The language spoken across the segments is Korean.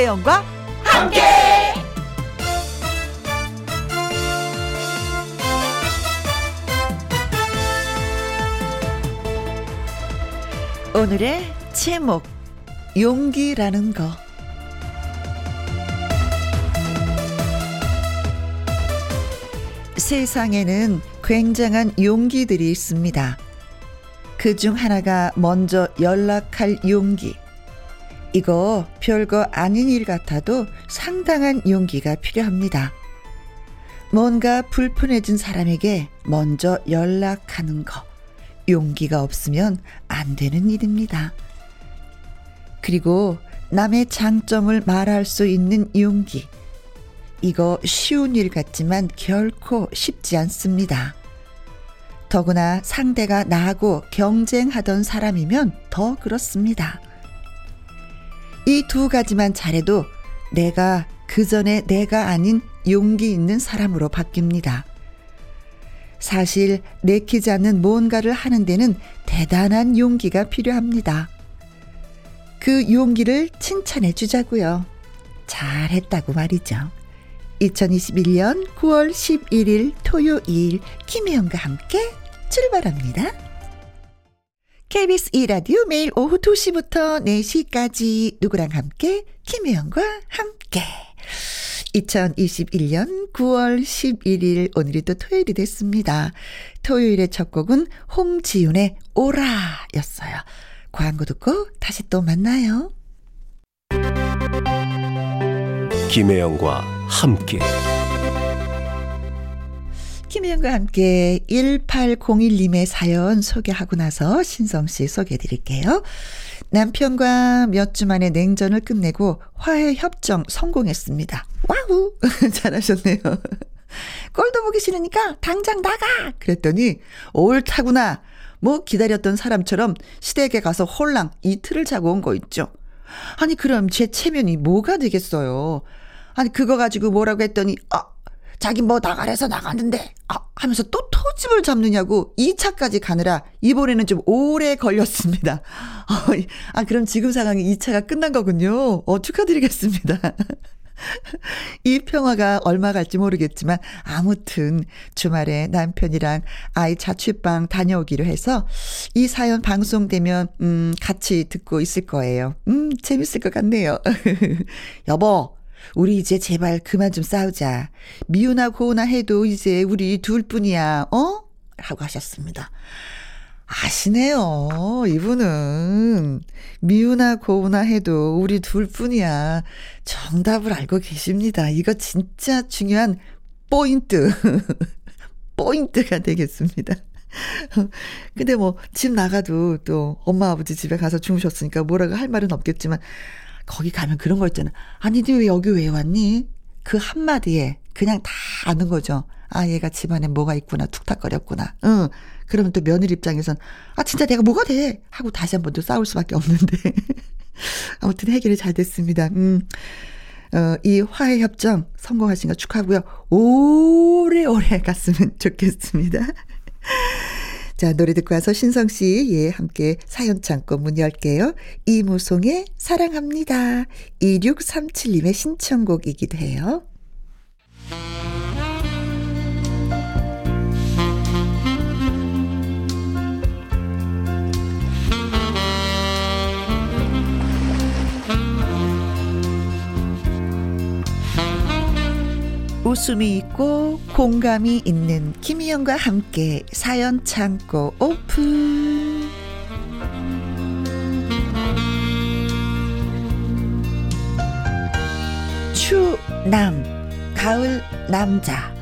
김혜영과 함께. 오늘의 제목 용기라는 거 세상에는 굉장한 용기들이 있습니다. 그 중 하나가 먼저 연락할 용기. 이거 별거 아닌 일 같아도 상당한 용기가 필요합니다. 뭔가 불편해진 사람에게 먼저 연락하는 거. 용기가 없으면 안 되는 일입니다. 그리고 남의 장점을 말할 수 있는 용기. 이거 쉬운 일 같지만 결코 쉽지 않습니다. 더구나 상대가 나하고 경쟁하던 사람이면 더 그렇습니다. 이 두 가지만 잘해도 내가 그 전에 내가 아닌 용기 있는 사람으로 바뀝니다. 사실 내키지 않는 뭔가를 하는 데는 대단한 용기가 필요합니다. 그 용기를 칭찬해 주자고요. 잘했다고 말이죠. 2021년 9월 11일 토요일 김혜영과 함께 출발합니다. KBS 2라디오 매일 오후 2시부터 4시까지 누구랑 함께 김혜영과 함께 2021년 9월 11일 오늘이 또 토요일이 됐습니다. 토요일의 첫 곡은 홍지윤의 오라 였어요. 광고 듣고 다시 또 만나요. 김혜영과 함께 김혜영과 함께 1801님의 사연 소개하고 나서 신성 씨 소개해 드릴게요. 남편과 몇 주 만에 냉전을 끝내고 화해 협정 성공했습니다. Wow! 잘하셨네요. 꼴도 보기 싫으니까 당장 나가! 그랬더니 옳다구나. 뭐 기다렸던 사람처럼 시댁에 가서 홀랑 이틀을 자고 온 거 있죠. 아니 그럼 제 체면이 뭐가 되겠어요. 아니 그거 가지고 뭐라고 했더니 아 자기 뭐 나가래서 나갔는데 아 하면서 또 토집을 잡느냐고 2차까지 가느라 이번에는 좀 오래 걸렸습니다. 어, 아 그럼 지금 상황이 2차가 끝난 거군요. 어 축하드리겠습니다. 이 평화가 얼마 갈지 모르겠지만 아무튼 주말에 남편이랑 아이 자취방 다녀오기로 해서 이 사연 방송되면 음 같이 듣고 있을 거예요. 음 재밌을 것 같네요. 여보 우리 이제 제발 그만 좀 싸우자. 미우나 고우나 해도 이제 우리 둘 뿐이야. 어? 라고 하셨습니다. 아시네요. 이분은 미우나 고우나 해도 우리 둘 뿐이야. 정답을 알고 계십니다. 이거 진짜 중요한 포인트. 포인트가 되겠습니다. 근데 뭐 집 나가도 또 엄마 아버지 집에 가서 주무셨으니까 뭐라고 할 말은 없겠지만 거기 가면 그런 거 있잖아. 아니, 너 여기 왜 왔니? 그 한마디에 그냥 다 아는 거죠. 아, 얘가 집안에 뭐가 있구나, 툭탁거렸구나. 응. 그러면 또 며느리 입장에선, 아, 진짜 내가 뭐가 돼? 하고 다시 한번더 싸울 수밖에 없는데. 아무튼 해결이 잘 됐습니다. 음. 어, 이 화해 협정 성공하신 거 축하하고요. 오래오래 갔으면 좋겠습니다. 자, 노래 듣고 와서 신성 씨, 예, 함께 사연 창고 문 열게요. 이무송의 사랑합니다. 2637님의 신청곡이기도 해요. 웃음이 있고 공감이 있는 김희영과 함께 사연 창고 오픈. 추남 가을 남자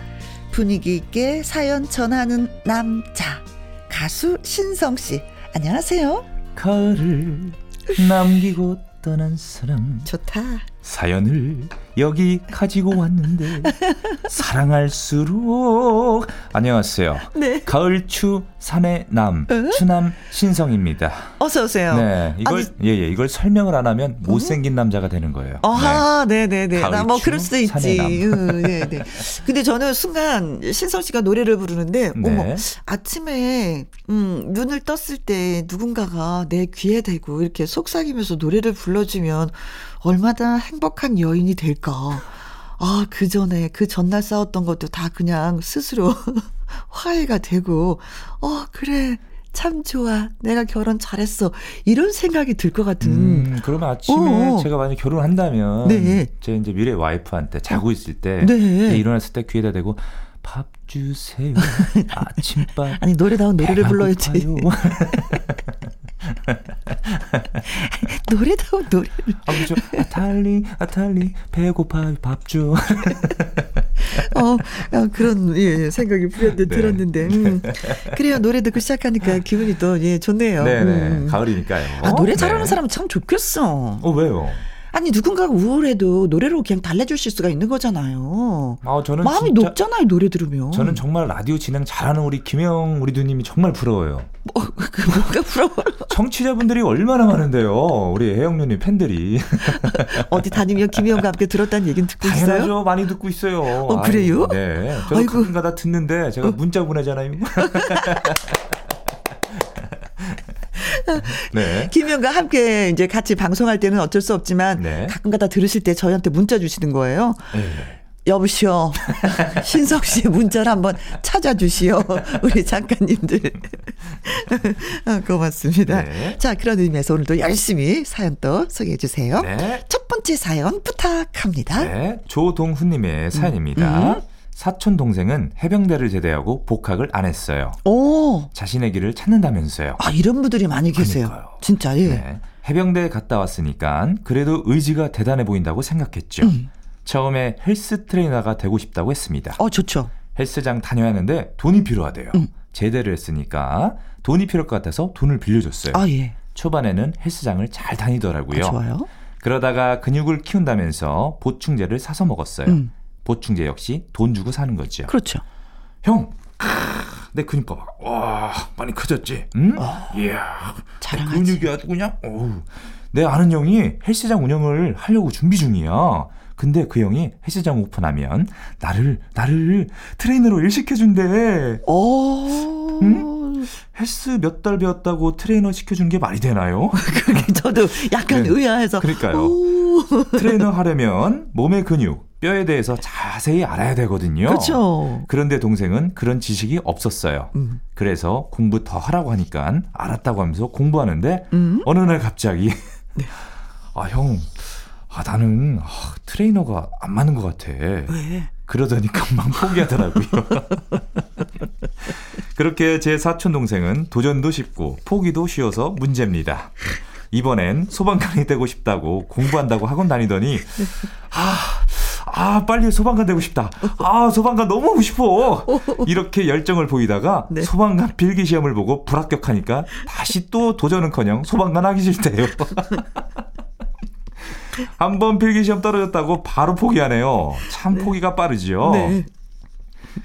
분위기 있게 사연 전하는 남자 가수 신성 씨 안녕하세요. 가을을 남기고 떠난 사람 좋다. 사연을 여기 가지고 왔는데 사랑할수록 안녕하세요. 네. 가을추 산의 남 어? 추남 신성입니다. 어서 오세요. 네, 이걸 예예 이걸 설명을 안 하면 못생긴 남자가 되는 거예요. 아하, 네, 네, 네. 나뭐 가을추, 그럴 수도 있지. 응, 네, 네. 근데 저는 순간 신성 씨가 노래를 부르는데 네. 어머, 아침에 음, 눈을 떴을 때 누군가가 내 귀에 대고 이렇게 속삭이면서 노래를 불러주면 얼마나 행복한 여인이 될까. 아, 그 전에, 그 전날 싸웠던 것도 다 그냥 스스로 화해가 되고, 어, 그래. 참 좋아. 내가 결혼 잘했어. 이런 생각이 들 것 같은. 음, 그러면 아침에 어어. 제가 만약 결혼한다면 네. 제 이제 미래 와이프한테 자고 있을 때 네. 일어났을 때 귀에다 대고 밥 주세요. 아침밥. 아니, 노래다운 노래를 불러야지. 노래다운 노래를. 아, 그죠. 아탈리, 아탈리, 배고파요, 밥 줘. 어, 어, 그런, 예, 생각이 불현듯 네. 들었는데. 음. 그래요. 노래 듣고 시작하니까 기분이 또, 예, 좋네요. 네네. 음. 가을이니까요. 아, 노래 잘하는 네. 사람은 참 좋겠어. 어, 왜요? 아니, 누군가가 우울해도 노래로 그냥 달래주실 수가 있는 거잖아요. 아, 저는 마음이 진짜, 높잖아요, 노래 들으면. 저는 정말 라디오 진행 잘하는 우리 김영 우리 누님이 정말 부러워요. 뭐, 그 뭐가 부러워. 청취자분들이 얼마나 많은데요. 우리 혜영 누님 팬들이. 어디 다니면 김희영과 함께 들었다는 얘기는 듣고 있어요? 당연하죠. 많이 듣고 있어요. 어, 그래요? 네. 저도 아이고. 어. 가끔가다 듣는데 제가 문자 보내잖아요. 네. 김희영과 함께 이제 같이 방송할 때는 어쩔 수 없지만 네. 가끔가다 들으실 때 저희한테 문자 주시는 거예요. 네. 여보시오. 신석 씨 문자를 한번 찾아주시오. 우리 작가님들. 아, 고맙습니다. 네. 자, 그런 의미에서 오늘도 열심히 사연 또 소개해 주세요. 네. 첫 번째 사연 부탁합니다. 네. 조동훈님의 사연입니다. 음. 사촌 동생은 해병대를 제대하고 복학을 안 했어요. 오. 자신의 길을 찾는다면서요. 아, 이런 분들이 많이 계세요. 그러니까요. 진짜, 예. 네. 해병대 갔다 왔으니까 그래도 의지가 대단해 보인다고 생각했죠. 음. 처음에 헬스 트레이너가 되고 싶다고 했습니다. 어, 좋죠. 헬스장 다녀야 하는데 돈이 필요하대요. 음. 제대를 했으니까 돈이 필요할 것 같아서 돈을 빌려줬어요. 아, 예. 초반에는 헬스장을 잘 다니더라고요. 아, 좋아요. 그러다가 근육을 키운다면서 보충제를 사서 먹었어요. 음. 보충제 역시 돈 주고 사는 거죠. 그렇죠. 형, 내 근육 봐봐. 와, 많이 커졌지? 응? 이야, 아, 자랑하지. 근육이 아주 그냥, 어우. 내 아는 형이 헬스장 운영을 하려고 준비 중이야. 근데 그 형이 헬스장 오픈하면 나를, 나를 트레이너로 일시켜 준대. 오. 헬스 몇 달 배웠다고 트레이너 시켜준 게 말이 되나요? 그게 저도 약간 네. 의아해서. 그러니까요. 오. 트레이너 하려면 몸의 근육, 뼈에 대해서 자세히 알아야 되거든요. 그렇죠. 그런데 동생은 그런 지식이 없었어요. 음. 그래서 공부 더 하라고 하니까 알았다고 하면서 공부하는데 음. 어느 날 갑자기 아 형, 아 나는 아, 트레이너가 안 맞는 것 같아. 왜? 그러더니 금방 포기하더라고요. 그렇게 제 사촌 동생은 도전도 쉽고 포기도 쉬워서 문제입니다. 이번엔 소방관이 되고 싶다고 공부한다고 학원 다니더니 아, 아 빨리 소방관 되고 싶다. 아 소방관 너무 하고 싶어. 이렇게 열정을 보이다가 네. 소방관 필기 시험을 보고 불합격하니까 다시 또 도전은커녕 소방관 하기 싫대요. 한 번 필기 시험 떨어졌다고 바로 포기하네요. 참 포기가 빠르지요. 네.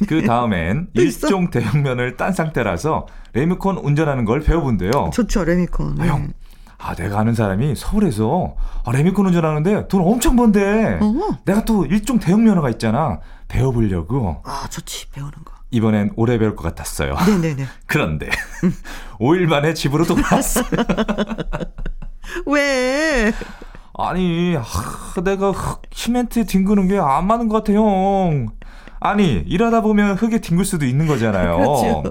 그 다음엔? 일종 대형면을 딴 상태라서 레미콘 운전하는 걸 배워본대요. 좋죠, 레미콘. 아, 형, 아, 내가 아는 사람이 서울에서 아, 레미콘 운전하는데 돈 엄청 번대. 어. 내가 또 일종 대형 면허가 있잖아. 배워보려고. 아, 좋지, 배우는 거. 이번엔 오래 배울 것 같았어요. 네네네. 그런데 5일 만에 집으로 돌아왔어요. 왜? 아니, 하, 내가 흙, 시멘트에 뒹구는 게 안 맞는 것 같아, 형. 아니, 일하다 보면 흙에 뒹굴 수도 있는 거잖아요. 그렇죠.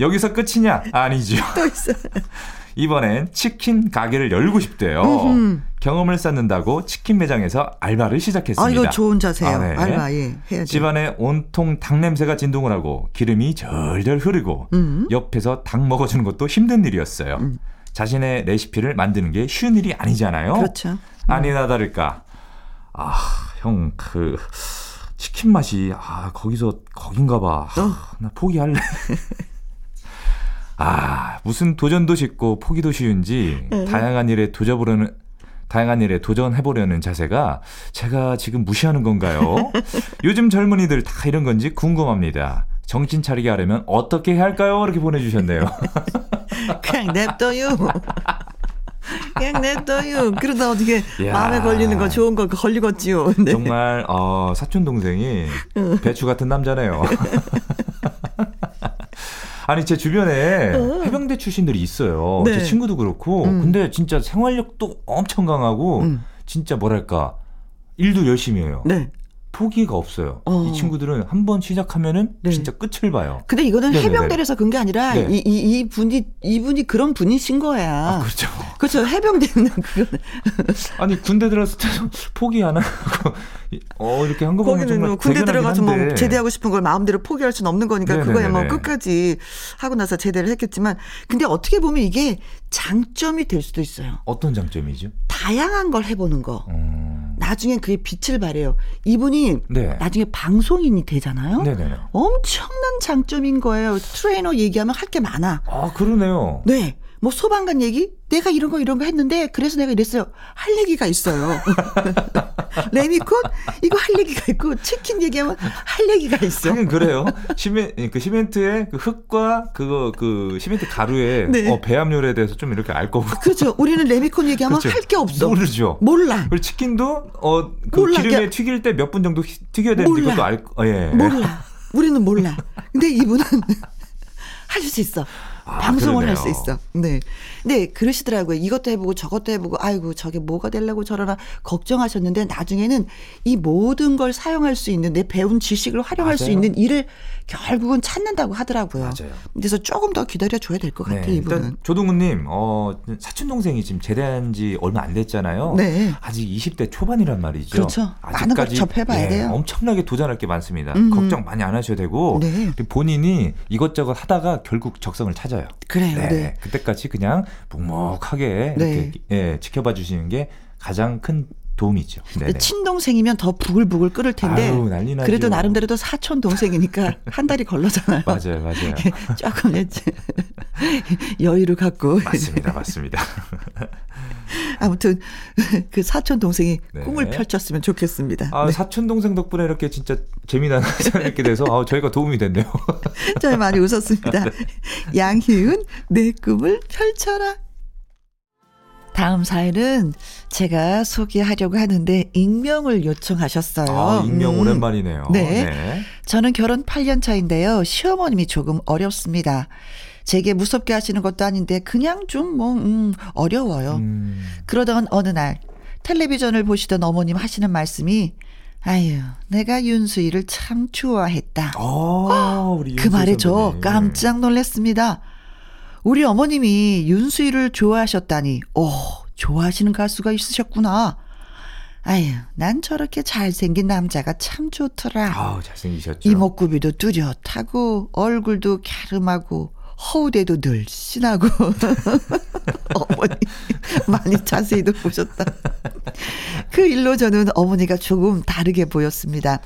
여기서 끝이냐? 아니죠. 또 있어. 이번엔 치킨 가게를 열고 싶대요. 음흠. 경험을 쌓는다고 치킨 매장에서 알바를 시작했습니다. 아, 이거 좋은 자세예요. 아, 네. 알바, 예. 해야지. 집안에 온통 닭 냄새가 진동을 하고 기름이 절절 흐르고 음. 옆에서 닭 먹어주는 것도 힘든 일이었어요. 음. 자신의 레시피를 만드는 게 쉬운 일이 아니잖아요. 그렇죠. 아니나 다를까. 아, 형, 그, 치킨 맛이, 아, 거기서, 거긴가 봐. 아, 어. 나 포기할래. 아, 무슨 도전도 쉽고 포기도 쉬운지, 네. 다양한 일에 도전해보려는, 다양한 일에 도전해보려는 자세가 제가 지금 무시하는 건가요? 요즘 젊은이들 다 이런 건지 궁금합니다. 정신 차리게 하려면 어떻게 해야 할까요? 이렇게 보내주셨네요. 그냥 냅둬요. 그냥 냅둬요. 그러다 어떻게 이야. 마음에 걸리는 거 좋은 거 걸리겠지요. 네. 정말 어, 사촌 동생이 배추 같은 남자네요. 아니 제 주변에 해병대 출신들이 있어요. 네. 제 친구도 그렇고 음. 근데 진짜 생활력도 엄청 강하고 음. 진짜 뭐랄까 일도 열심히 해요. 네. 포기가 없어요. 어. 이 친구들은 한 번 시작하면은 네. 진짜 끝을 봐요. 근데 이거는 네네네. 해병대에서 그런 게 아니라 네. 이, 이, 이 분이 이분이 그런 분이신 거야. 아, 그렇죠. 그렇죠. 해병대는 그거는 아니 군대 들어갔을 때도 포기 안 하고 어 이렇게 한 거 보면 정말 뭐 군대 들어가서 뭐 한데. 제대하고 싶은 걸 마음대로 포기할 수는 없는 거니까 그거야 뭐 네네네네. 끝까지 하고 나서 제대를 했겠지만 근데 어떻게 보면 이게 장점이 될 수도 있어요. 어떤 장점이죠? 다양한 걸 해보는 거. 음. 나중에 그게 빛을 발해요. 이분이 네. 나중에 방송인이 되잖아요. 네네네. 엄청난 장점인 거예요. 트레이너 얘기하면 할 게 많아. 아 그러네요. 네. 뭐 소방관 얘기? 내가 이런 거 이런 거 했는데 그래서 내가 이랬어요. 할 얘기가 있어요. 레미콘? 이거 할 얘기가 있고 치킨 얘기하면 할 얘기가 있어. 하긴 그래요. 시멘 그 시멘트의 그 흙과 그거 그 시멘트 가루의 네. 어, 배합률에 대해서 좀 이렇게 알 거고. 그렇죠. 우리는 레미콘 얘기하면 그렇죠. 할게 없어. 모르죠. 몰라. 그리고 치킨도 어그. 기름에 야. 튀길 때 몇 분 정도 휘- 튀겨야 되는지 몰라. 그것도 알 거. 예. 몰라. 우리는 몰라. 근데 이분은 할 수 있어. 아, 방송을 할. 수 있어. 네. 네, 그러시더라고요. 이것도 해보고 저것도 해보고, 아이고, 저게 뭐가 되려고 저러나 걱정하셨는데, 나중에는 이 모든 걸 사용할 수 있는, 내 배운 지식을 활용할 수 맞아요. 있는 일을 결국은 찾는다고 하더라고요. 맞아요. 그래서 조금 더 기다려 줘야 될 것 같아요, 네, 이분은. 일단 조동훈님, 어, 사촌 동생이 지금 제대한 지 얼마 안 됐잖아요. 네. 아직 20대 초반이란 말이죠. 그렇죠. 많은 걸 접해봐야 예, 돼요. 엄청나게 도전할 게 많습니다. 음. 걱정 많이 안 하셔도 되고 네. 본인이 이것저것 하다가 결국 적성을 찾아요. 그래요, 네, 네. 그때까지 그냥 묵묵하게 네. 이렇게 예, 지켜봐 주시는 게 가장 큰 도움이죠. 네네. 친동생이면 더 부글부글 끓을 텐데, 아유. 그래도 나름대로 도 사촌 동생이니까 한 달이 걸러잖아요. 맞아요, 맞아요. 조금 여유를 갖고 맞습니다, 맞습니다. 아무튼 그 사촌 동생이 네. 꿈을 펼쳤으면 좋겠습니다. 아, 네. 사촌 동생 덕분에 이렇게 진짜 재미난 사람이 돼서 아, 저희가 도움이 됐네요. 잘 많이 웃었습니다. 양희은 내 꿈을 펼쳐라. 다음 사연은 제가 소개하려고 하는데 익명을 요청하셨어요. 아, 익명 음. 오랜만이네요. 네. 저는 결혼 8년 차인데요. 시어머님이 조금 어렵습니다. 제게 무섭게 하시는 것도 아닌데 그냥 좀뭐 음, 어려워요. 음, 그러던 어느 날 텔레비전을 보시던 어머님 하시는 말씀이 아유 내가 윤수이를 참 좋아했다. 아, 우리 그 말에 저. 깜짝 놀랐습니다. 우리 어머님이 윤수이를 좋아하셨다니, 오, 좋아하시는 가수가 있으셨구나. 아유, 난 저렇게 잘생긴 남자가 참 좋더라. 아우, 잘생기셨죠. 이목구비도 뚜렷하고, 얼굴도 갸름하고, 허우대도 늘씬하고. 어머니, 많이 자세히도 보셨다. 그 일로 저는 어머니가 조금 다르게 보였습니다.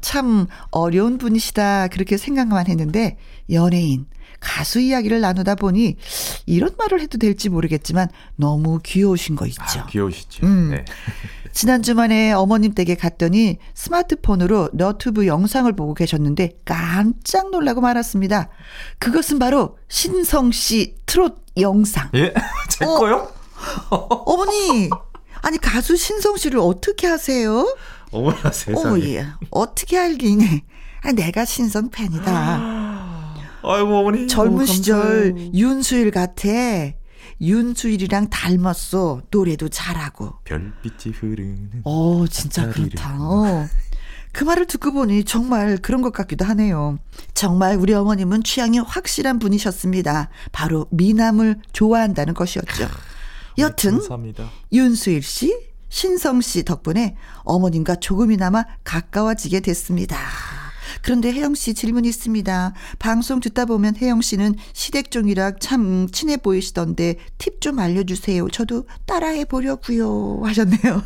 참 어려운 분이시다 그렇게 생각만 했는데 연예인 가수 이야기를 나누다 보니 이런 말을 해도 될지 모르겠지만 너무 귀여우신 거 있죠. 아, 귀여우시죠. 음. 네. 지난 주말에 어머님 댁에 갔더니 스마트폰으로 너튜브 영상을 보고 계셨는데 깜짝 놀라고 말았습니다. 그것은 바로 신성 씨 트롯 영상. 예? 제 어. 거요? 어머니, 아니 가수 신성 씨를 어떻게 하세요? 어머나 세상에. 어머 예, 어떻게 알긴 해. 아, 내가 신성 팬이다. 아이고 어머니. 젊은 시절. 윤수일 같아. 윤수일이랑 닮았어. 노래도 잘하고. 별빛이 흐르는. 어, 진짜. 그렇다. 어. 그 말을 듣고 보니 정말 그런 것 같기도 하네요. 정말 우리 어머님은 취향이 확실한 분이셨습니다. 바로 미남을 좋아한다는 것이었죠. 여튼 감사합니다. 윤수일 씨, 신성 씨 덕분에 어머님과 조금이나마 가까워지게 됐습니다. 그런데 혜영 씨 질문이 있습니다. 방송 듣다 보면 혜영 씨는 시댁종이랑 참 친해 보이시던데 팁 좀 알려주세요. 저도 따라해 보려고요 하셨네요.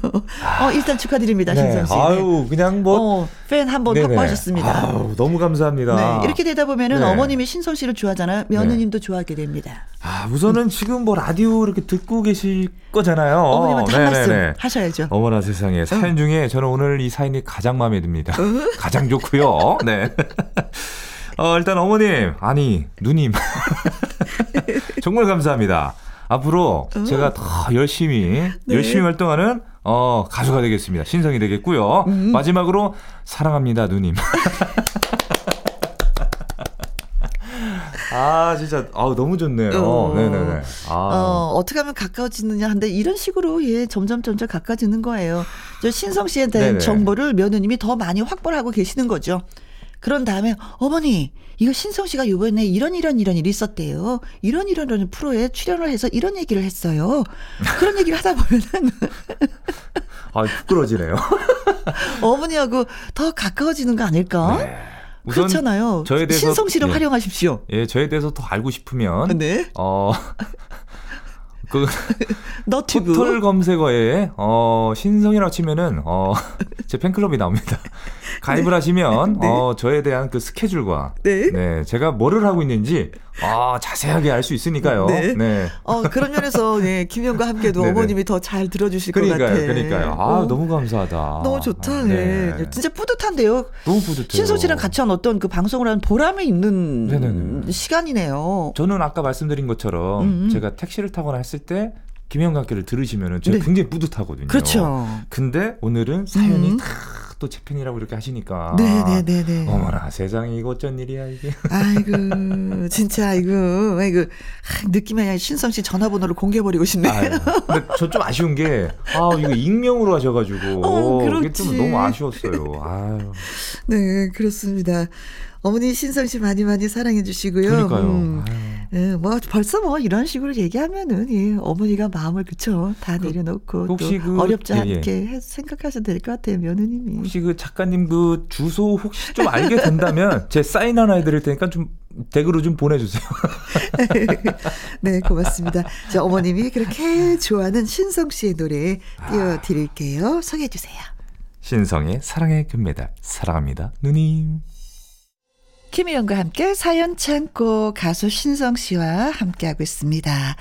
어, 일단 축하드립니다, 신성 씨. 네. 아유 그냥 뭐. 어, 팬한번 네네. 확보하셨습니다. 아유, 너무 감사합니다. 네, 이렇게 되다 보면은 네. 어머님이 신성 씨를 좋아하잖아요. 며느님도 좋아하게 됩니다. 아, 우선은 지금 뭐 라디오 이렇게 듣고 계실 거잖아요. 어머님한테 한 말씀. 하셔야죠. 어머나 세상에 사연 중에 저는 오늘 이 사연이 가장 마음에 듭니다. 가장 좋고요. 네. 어, 일단 어머님, 아니 누님 정말 감사합니다. 앞으로 제가 더 열심히 열심히 활동하는 어, 가수가 되겠습니다. 신성이 되겠고요. 마지막으로 사랑합니다, 누님. 아, 진짜, 아 너무 좋네요. 어, 네네네. 아. 어, 어떻게 하면 가까워지느냐 한데 이런 식으로 예, 점점 점점 가까워지는 거예요. 저 신성 씨에 대한 네네. 정보를 며느님이 더 많이 확보를 하고 계시는 거죠. 그런 다음에 어머니 이거 신성 씨가 요번에 이런 이런 이런 일이 있었대요. 이런 이런 이런 프로에 출연을 해서 이런 얘기를 했어요. 그런 얘기를 하다 보면은 아, 부끄러지네요. 어머니하고 더 가까워지는 거 아닐까? 네. 우선 그렇잖아요. 저에 대해서- 신성 씨를 예. 활용하십시오. 예, 저에 대해서 더 알고 싶으면 네. 어. 그 너튜브. 포털 검색어에 어 신성이라고 치면은 어제 팬클럽이 나옵니다. 가입을 하시면 네. 어 저에 대한 그 스케줄과 네. 제가 뭐를 하고 있는지 아 자세하게 알 수 있으니까요. 네. 네. 어, 그런 면에서, 예, 김영과 함께도 네네. 어머님이 더 잘 들어주실 것 같아. 그러니까요, 그러니까요. 아 어, 너무 감사하다. 너무 좋다. 아, 네. 진짜 뿌듯한데요. 너무 뿌듯해요. 신소 씨랑 같이 한 어떤 그 방송을 하는 보람이 있는 네네네. 시간이네요. 저는 아까 말씀드린 것처럼 음. 제가 택시를 타거나 했을 때 김영관께를 들으시면 은 제가 네. 굉장히 뿌듯하거든요. 그렇죠. 근데 오늘은 사연이 음. 다 또제 팬이라고 이렇게 하시니까 네네네네. 어머나 세상에 이거 어쩐 일이야 이게. 아이고, 진짜, 아이고, 아이고. 아, 느낌이 아니라 신성 씨 전화번호를 공개해버리고 싶네. 아유, 근데 저 좀 아쉬운 게, 아, 이거 익명으로 하셔가지고, 어, 이게 좀. 너무 아쉬웠어요. 아유. 네, 그렇습니다. 어머니 신성 씨 많이 많이 사랑해 주시고요. 그러니까요. 음. 예, 뭐 벌써 뭐 이런 식으로 얘기하면은 예, 어머니가 마음을 그쵸 다 내려놓고 혹시 또 그- 어렵지 예, 예. 않게 해- 생각하셔도 될 것 같아요 며느님이. 혹시 그 작가님 그 주소 혹시 좀 알게 된다면, 제 사인 하나 해드릴 테니까 좀 댁으로 좀 보내주세요. 네 고맙습니다. 자 어머님이 그렇게 좋아하는 신성 씨의 노래 띄워드릴게요. 소개해 주세요. 신성의 사랑의 금메달. 사랑합니다. 누님. 김희영과 함께 사연 창고 가수 신성 씨와 함께하고 있습니다.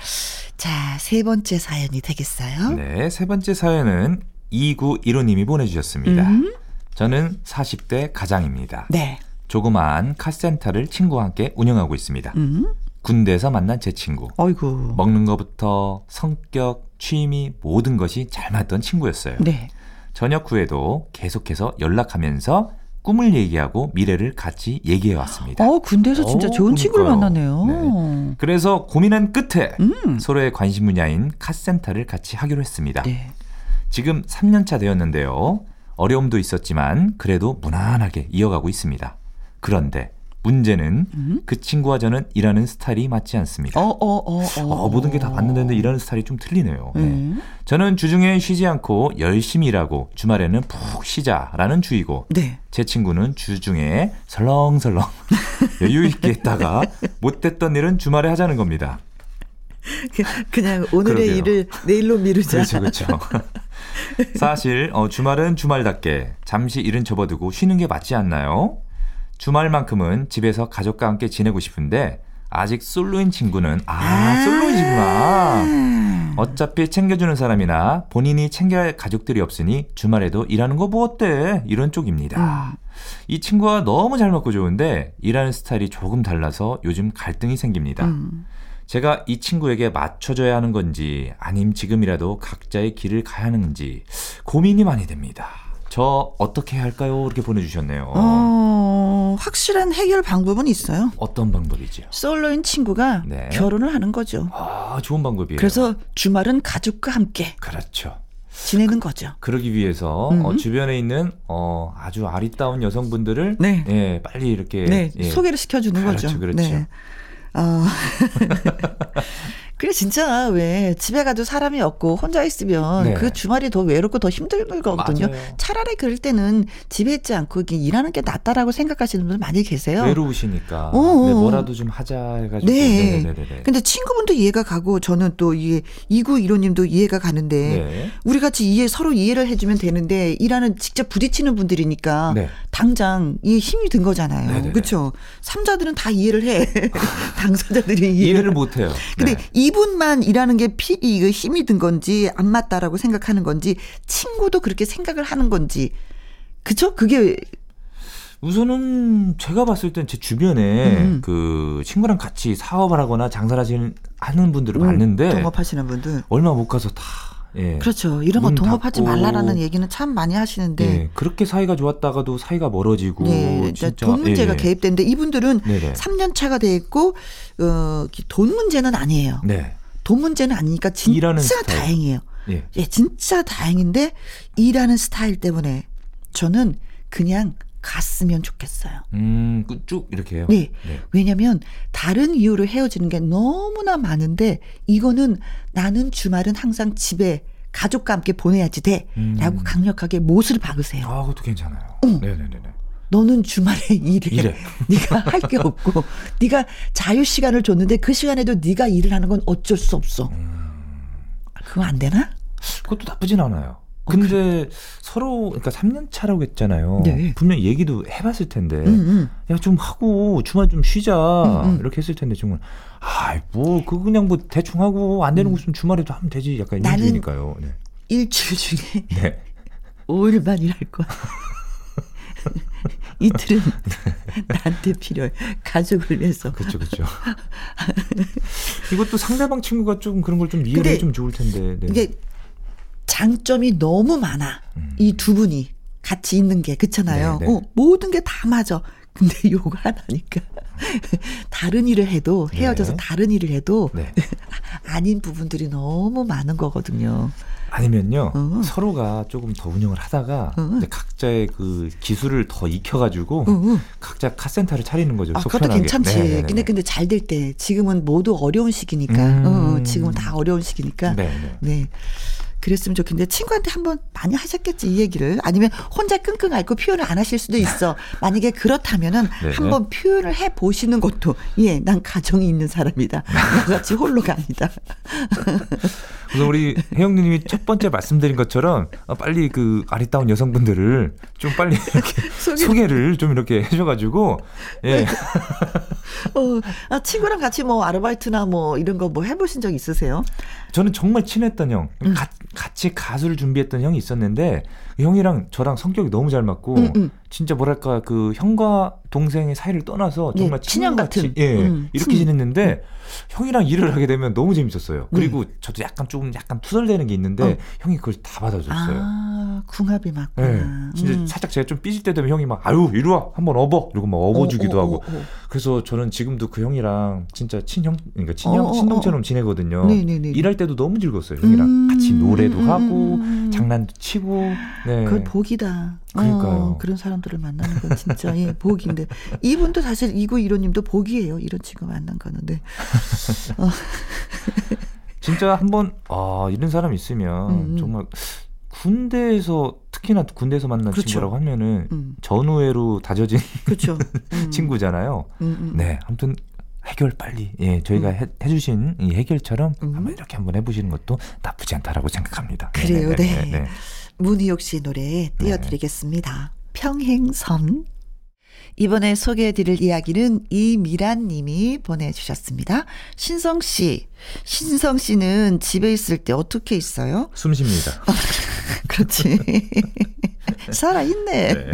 자 세 번째 사연이 되겠어요. 네, 세 번째 사연은 2915님이 보내주셨습니다. 음. 저는 40대 가장입니다. 네. 조그마한 카센터를 친구와 함께 운영하고 있습니다. 음. 군대에서 만난 제 친구. 어이구. 먹는 것부터 성격, 취미 모든 것이 잘 맞던 친구였어요. 네. 저녁 후에도 계속해서 연락하면서 꿈을 얘기하고 미래를 같이 얘기해 왔습니다. 어 군대에서 진짜 어, 좋은 친구를 그러니까요. 만나네요. 그래서 고민한 끝에 음. 서로의 관심 분야인 카센터를 같이 하기로 했습니다. 네. 지금 3년차 되었는데요. 어려움도 있었지만 그래도 무난하게 이어가고 있습니다. 그런데 문제는 음? 그 친구와 저는 일하는 스타일이 맞지 않습니다. 어, 어, 어, 어. 어, 모든 게다 맞는데 일하는 스타일이 좀 틀리네요. 네. 음. 저는 주중에 쉬지 않고 열심히 일하고 주말에는 푹 쉬자라는 주의고 네. 제 친구는 주중에 설렁설렁 여유 있게 있다가 못됐던 일은 주말에 하자는 겁니다. 그- 그냥 오늘의 그러게요. 일을 내일로 미루자. 그렇죠, 그렇죠. 사실 어, 주말은 주말답게 잠시 일은 접어두고 쉬는 게 맞지 않나요? 주말만큼은 집에서 가족과 함께 지내고 싶은데 아직 솔로인 친구는 아, 솔로이시구나. 어차피 챙겨주는 사람이나 본인이 챙겨야 할 가족들이 없으니 주말에도 일하는 거 뭐 어때? 이런 쪽입니다. 이 친구와 너무 잘 맞고 좋은데 일하는 스타일이 조금 달라서 요즘 갈등이 생깁니다. 음. 제가 이 친구에게 맞춰줘야 하는 건지 아님 지금이라도 각자의 길을 가야 하는지 고민이 많이 됩니다. 저 어떻게 해야 할까요? 이렇게 보내주셨네요. 어, 확실한 해결 방법은 있어요. 어떤 방법이죠? 솔로인 친구가 네. 결혼을 하는 거죠. 아, 좋은 방법이에요. 그래서 주말은 가족과 함께 그렇죠. 지내는 거죠. 그러기 위해서 음. 어, 주변에 있는 어, 아주 아리따운 여성분들을 네. 예, 빨리 이렇게 네, 예. 소개를 시켜주는 그렇죠, 거죠. 그렇죠. 네. 어. 그래 진짜 왜 집에 가도 사람이 없고 혼자 있으면 네. 그 주말이 더 외롭고 더 힘들거든요. 맞아요. 차라리 그럴 때는 집에 있지 않고 일하는 게 낫다라고 생각하시는 분들 많이 계세요. 외로우시니까 어어. 네, 뭐라도 좀 하자 해가지고 네. 네네네네. 근데 친구분도 이해가 가고 저는 또 이게 이구 이로님도 이해가 가는데 네. 우리 같이 이해 서로 이해를 해주면 되는데 일하는 직접 부딪히는 분들이니까 네. 당장 이 힘이 든 거잖아요. 그렇죠? 삼자들은 다 이해를 해. 당사자들이 이해. 이해를 못 해요. 근데 네. 이분만 일하는 게 피, 이거 힘이 든 건지 안 맞다라고 생각하는 건지 친구도 그렇게 생각을 하는 건지 그죠? 그게 우선은 제가 봤을 땐 제 주변에 음. 그 친구랑 같이 사업을 하거나 장사를 하시는 하는 분들을 음, 봤는데 동업하시는 분들 얼마 못 가서 다 예. 그렇죠. 이런 거문 동업하지. 말라라는 얘기는 참 많이 하시는데. 예, 그렇게 사이가 좋았다가도 사이가 멀어지고 네, 진짜 돈 문제가 예, 예. 개입되는데 이분들은 네네. 3년 차가 돼 있고 어, 돈 문제는 아니에요. 네. 돈 문제는 아니니까 진짜. 다행이에요. 예. 예, 진짜 다행인데 일하는 스타일 때문에 저는 그냥 갔으면 좋겠어요. 음, 그쭉 이렇게 해요. 네. 왜냐면 다른 이유로 헤어지는 게 너무나 많은데 이거는 나는 주말은 항상 집에 가족과 함께 보내야지 돼. 음. 라고 강력하게 못을 박으세요. 아, 그것도 괜찮아요. 응. 네네네네. 너는 주말에 일해. 일해. 네가 할 게 없고 네가 자유 시간을 줬는데 그 시간에도 네가 일을 하는 건 어쩔 수 없어. 그거 안 되나? 그것도 나쁘진 않아요. 근데 서로 그러니까 3년 차라고 했잖아요. 어, 네. 분명 히 얘기도 해봤을 텐데 응, 응. 야좀 하고 주말 좀 쉬자 음, 음. 이렇게 했을 텐데 정말 아뭐 그거 그냥 뭐 대충 하고 안 되는 거 있으면 주말에도 하면 되지 약간 이런 음. 주의니까요. 네. 일주일 중에 네. 5일만 일할 거야. 이틀은 나한테 필요해. 가족을 위해서. 그렇죠, 그렇죠. 이것도 상대방 친구가 좀 그런 걸 좀 이해를 해주면 좋을 텐데. 네. 이게 장점이 너무 많아. 음. 이두 분이 같이 있는 게 그렇잖아요. 네, 네. 어, 모든 게 다 맞아. 근데 요거 하나니까 다른 일을 해도 헤어져서 네. 다른 일을 해도 네. 아닌 부분들이 너무 많은 거거든요. 아니면요 어. 서로가 조금 더 운영을 하다가 어. 각자의 그 기술을 더 익혀가지고 응, 응. 각자 카센터를 차리는 거죠. 아, 속 그것도 편하게. 괜찮지. 네네네. 근데 근데 잘 될 때 지금은 모두 어려운 시기니까. 음. 어, 지금은 다 어려운 시기니까. 네, 네. 네. 그랬으면 좋겠는데 친구한테 한번 많이 하셨겠지 이 얘기를. 아니면 혼자 끙끙 앓고 표현을 안 하실 수도 있어. 만약에 그렇다면은 네. 한번 표현을 해 보시는 것도 예난 가정이 있는 사람이다. 나같이 홀로가 아니다 그래서 우리 혜영님이 첫 번째 말씀드린 것처럼 어, 빨리 그 아리따운 여성분들을 좀 빨리 이렇게 소개- 소개 를 좀 이렇게 해줘가지고 예 어, 아, 친구랑 같이 뭐 아르바이트나 뭐 이런 거 뭐 해보신 적 있으세요? 저는 정말 친했던 형 음. 가- 같이 가수를 준비했던 형이 있었는데 그 형이랑 저랑 성격이 너무 잘 맞고 음, 음. 진짜 뭐랄까 그 형과 동생의 사이를 떠나서 예, 정말 친형 친구같이, 같은. 예 음, 이렇게 친- 지냈는데 형이랑 일을 하게 되면 너무 재밌었어요. 네. 그리고 저도 약간 좀 약간 투덜대는 게 있는데 어. 형이 그걸 다 받아줬어요. 아 궁합이 맞구나. 네, 진짜 음. 살짝 제가 좀 삐질 때 되면 형이 막 아유 이리 와 한번 업어 이러고 막 업어주기도 어, 어, 하고 어, 어. 그래서 저는 지금도 그 형이랑 진짜 친형 그러니까 친형 친동처럼 지내거든요. 네 네 네. 일할 때도 너무 즐거웠어요. 형이랑 음, 같이 노래도 음, 하고 음. 장난도 치고 네. 그건 복이다. 그러니까요. 어, 그런 사람들을 만나는 건 진짜 예, 복인데 이분도 사실 이구 이로님도 복이에요. 이런 친구 만난 거는. 네. 진짜 한번 아 이런 사람 있으면 음, 음. 정말 군대에서 특히나 군대에서 만난 그렇죠. 친구라고 하면은 음, 전우회로 다져진 그렇죠. 음, 친구잖아요. 음, 음. 네, 아무튼 해결 빨리. 예, 저희가 해, 해주신 이 해결처럼 음. 한번 이렇게 한번 해보시는 것도 나쁘지 않다라고 생각합니다. 그래요, 네네 네, 네. 네. 문희옥 씨 노래 띄워드리겠습니다. 평행선. 이번에 소개해드릴 이야기는 이미란 님이 보내주셨습니다. 신성 씨. 신성 씨는 집에 있을 때 어떻게 있어요? 숨 쉽니다. 그렇지. 살아있네. 네.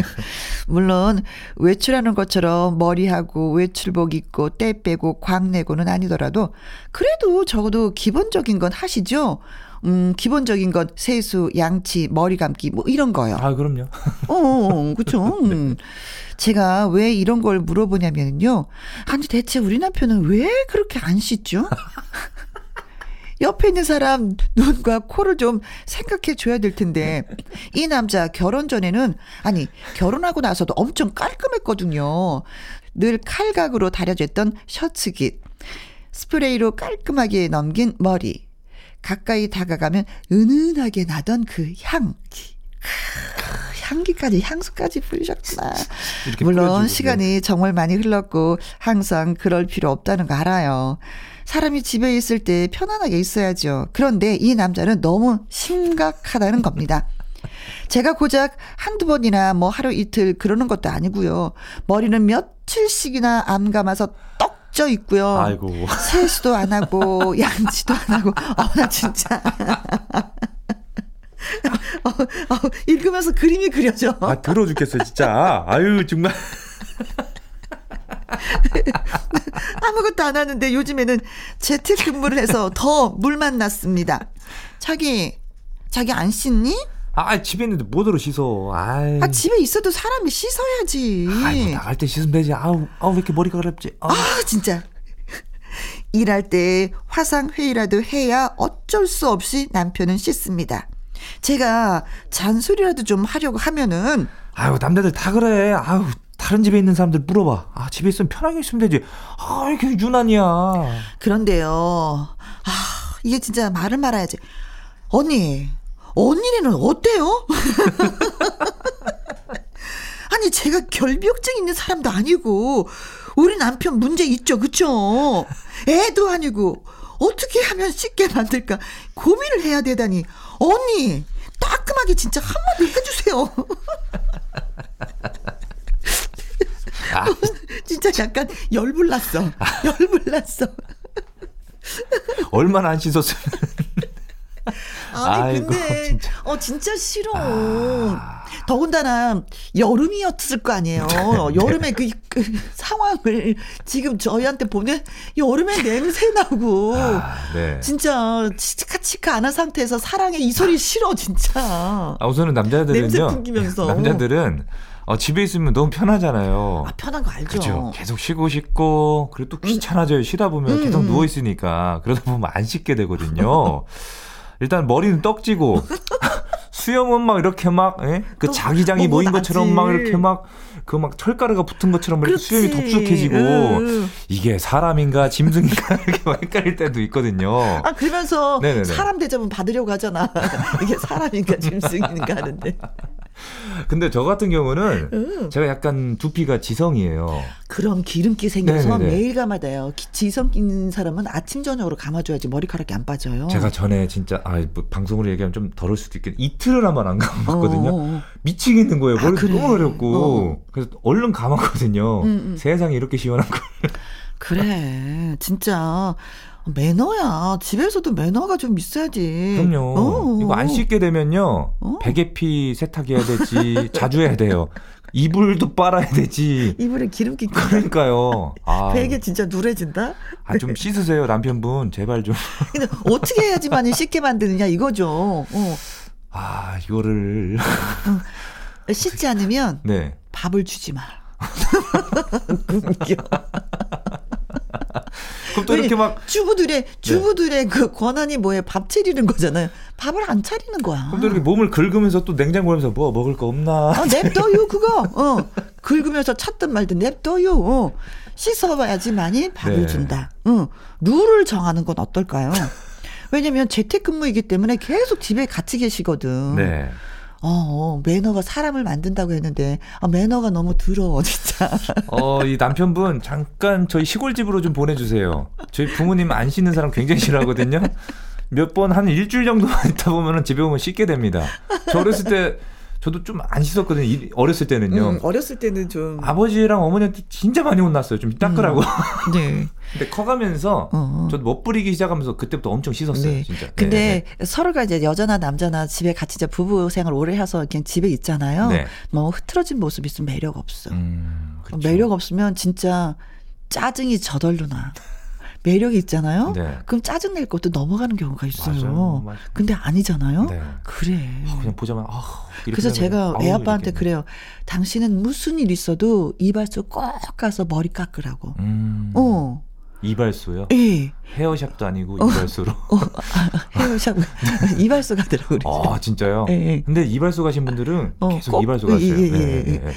물론 외출하는 것처럼 머리하고 외출복 입고 때 빼고 광 내고는 아니더라도 그래도 적어도 기본적인 건 하시죠. 음, 기본적인 건 세수, 양치, 머리 감기 뭐 이런 거요. 아, 그럼요. 어, 그쵸. 음. 제가 왜 이런 걸 물어보냐면요. 아니, 대체 우리 남편은 왜 그렇게 안 씻죠? 옆에 있는 사람 눈과 코를 좀 생각해 줘야 될 텐데, 이 남자 결혼 전에는, 아니, 결혼하고 나서도 엄청 깔끔했거든요. 늘 칼각으로 다려졌던 셔츠깃, 스프레이로 깔끔하게 넘긴 머리, 가까이 다가가면 은은하게 나던 그 향. 크, 향기까지 향수까지 뿌리셨구나. 물론 뿌려주고, 네. 시간이 정말 많이 흘렀고 항상 그럴 필요 없다는 거 알아요. 사람이 집에 있을 때 편안하게 있어야죠. 그런데 이 남자는 너무 심각하다는 겁니다. 제가 고작 한두 번이나 뭐 하루 이틀 그러는 것도 아니고요. 머리는 며칠씩이나 안 감아서 떡 져 있고요. 아이고. 세수도 안 하고 양치도 안 하고 어나 진짜 어, 어, 읽으면서 그림이 그려져. 아, 더러워 죽겠어요, 진짜. 아유, 정말. 아무것도 안 하는데 요즘에는 재택근무를 해서 더 물만 났습니다. 자기 자기 안 씻니? 아, 집에 있는데 뭐더러 씻어. 아이. 아, 집에 있어도 사람이 씻어야지. 아이고, 나갈 때 씻으면 되지. 아우, 아우, 왜 이렇게 머리가 그럽지? 아우. 아, 진짜. 일할 때 화상 회의라도 해야 어쩔 수 없이 남편은 씻습니다. 제가 잔소리라도 좀 하려고 하면은 아유, 남자들 다 그래. 아유, 다른 집에 있는 사람들 물어봐. 아, 집에 있으면 편하게 있으면 되지. 아, 이게 유난이야. 그런데요. 아, 이게 진짜 말을 말아야지. 언니, 언니네는 어때요? 아니, 제가 결벽증 있는 사람도 아니고, 우리 남편 문제 있죠, 그쵸? 애도 아니고, 어떻게 하면 쉽게 만들까 고민을 해야 되다니. 언니, 따끔하게 진짜 한마디 해주세요. 아, 진짜 약간 열불났어. 열불났어. 얼마나 안 씻었으면. 아니 아이고, 근데 진짜. 어 진짜 싫어. 아. 더군다나 여름이었을 거 아니에요. 여름에 그, 그 상황을 지금 저희한테 보내 여름에 냄새 나고 아, 네. 진짜 치카치카 안한 상태에서 사랑해 이 소리 싫어 진짜. 아, 우선은 남자들은요. 냄새 풍기면서. 남자들은 어, 집에 있으면 너무 편하잖아요. 아 편한 거 알죠. 그죠. 계속 쉬고 싶고, 그리고 또 귀찮아져요. 쉬다 보면 음, 계속 음. 누워있으니까. 그러다 보면 안 씻게 되거든요. 일단 머리는 떡지고, 수염은 막 이렇게 막, 예? 그또 자기장이 뭐뭐 모인 것처럼 막 나지. 이렇게 막, 그막 철가루가 붙은 것처럼 이렇게 수염이 그렇지. 덥석해지고, 응. 이게 사람인가 짐승인가 이렇게 막 헷갈릴 때도 있거든요. 아 그러면서 네네네. 사람 대접은 받으려고 하잖아. 이게 사람인가 짐승인가 하는데. 근데 저 같은 경우는 응. 제가 약간 두피가 지성이에요. 그럼 기름기 생겨서 네네네. 매일 감아다요. 기- 지성 있는 사람은 아침 저녁으로 감아줘야지 머리카락이 안 빠져요. 제가 전에 진짜 아 뭐, 방송으로 얘기하면 좀 더러울 수도 있겠 이틀을 한번 안 감았거든요. 어, 어, 어. 미치겠는 거예요. 아, 머리 그래. 너무 어렵고 어. 그래서 얼른 감았거든요. 음, 음. 세상에 이렇게 시원한 걸. 그래, 진짜 매너야. 집에서도 매너가 좀 있어야지. 그럼요. 어, 이거 안 어. 씻게 되면요. 어. 베개피 세탁해야 되지. 자주 해야 돼요. 이불도 빨아야 되지. 이불에 기름기 껴. 그러니까요. 아, 베개 진짜 누래진다. 아, 좀 씻으세요 남편분 제발 좀. 근데 어떻게 해야지만이 쉽게 만드느냐 이거죠. 어. 아 이거를 씻지 않으면 네. 밥을 주지 마. 웃겨. 그럼 또 이렇게 막 주부들의 주부들의 그 권한이 뭐예요? 밥 차리는 거잖아요. 밥을 안 차리는 거야. 그럼 또 이렇게 몸을 긁으면서 또 냉장고에서 뭐 먹을 거 없나? 어, 냅둬요 그거. 어. 긁으면서 찾든 말든 냅둬요. 어. 씻어봐야지만이 밥을 네. 준다. 응. 룰을 정하는 건 어떨까요? 왜냐면 재택근무이기 때문에 계속 집에 같이 계시거든. 네. 어, 어, 매너가 사람을 만든다고 했는데 아, 매너가 너무 더러워 진짜. 어, 이 남편분 잠깐 저희 시골집으로 좀 보내주세요. 저희 부모님 안 씻는 사람 굉장히 싫어하거든요. 몇 번 한 일주일 정도만 있다 보면은 집에 오면 씻게 됩니다. 저 어렸을 때 저도 좀 안 씻었거든요. 이- 어렸을 때는요. 음, 어렸을 때는 좀 아버지랑 어머니한테 진짜 많이 혼났어요. 좀 닦으라고. 네. 근데 커가면서 어. 저도 멋부리기 시작하면서 그때부터 엄청 씻었어요. 네. 진짜. 근데 네, 서로가 이제 여자나 남자나 집에 같이 이제 부부 생활 오래 해서 그냥 집에 있잖아요. 네. 너무 흐트러진 모습 있으면 매력 없어. 음, 그쵸. 매력 없으면 진짜 짜증이 저절로 나. 매력이 있잖아요. 네. 그럼 짜증 낼 것도 넘어가는 경우가 있어요. 맞아요. 맞아요. 근데 아니잖아요. 네. 그래. 아, 그냥 보자마자 아, 이렇게 그래서 제가 애 아빠한테. 그래요. 당신은 무슨 일 있어도 이발소 꼭 가서 머리 깎으라고. 음, 어. 이발소요? 예. 헤어샵도 아니고 이발소로. 헤어샵 이발소 가더라고 그러죠. 아 진짜요? 예, 예. 근데 이발소 가신 분들은 어, 계속 꼭- 이발소 가세요. 예, 예, 네, 예, 네, 예. 네.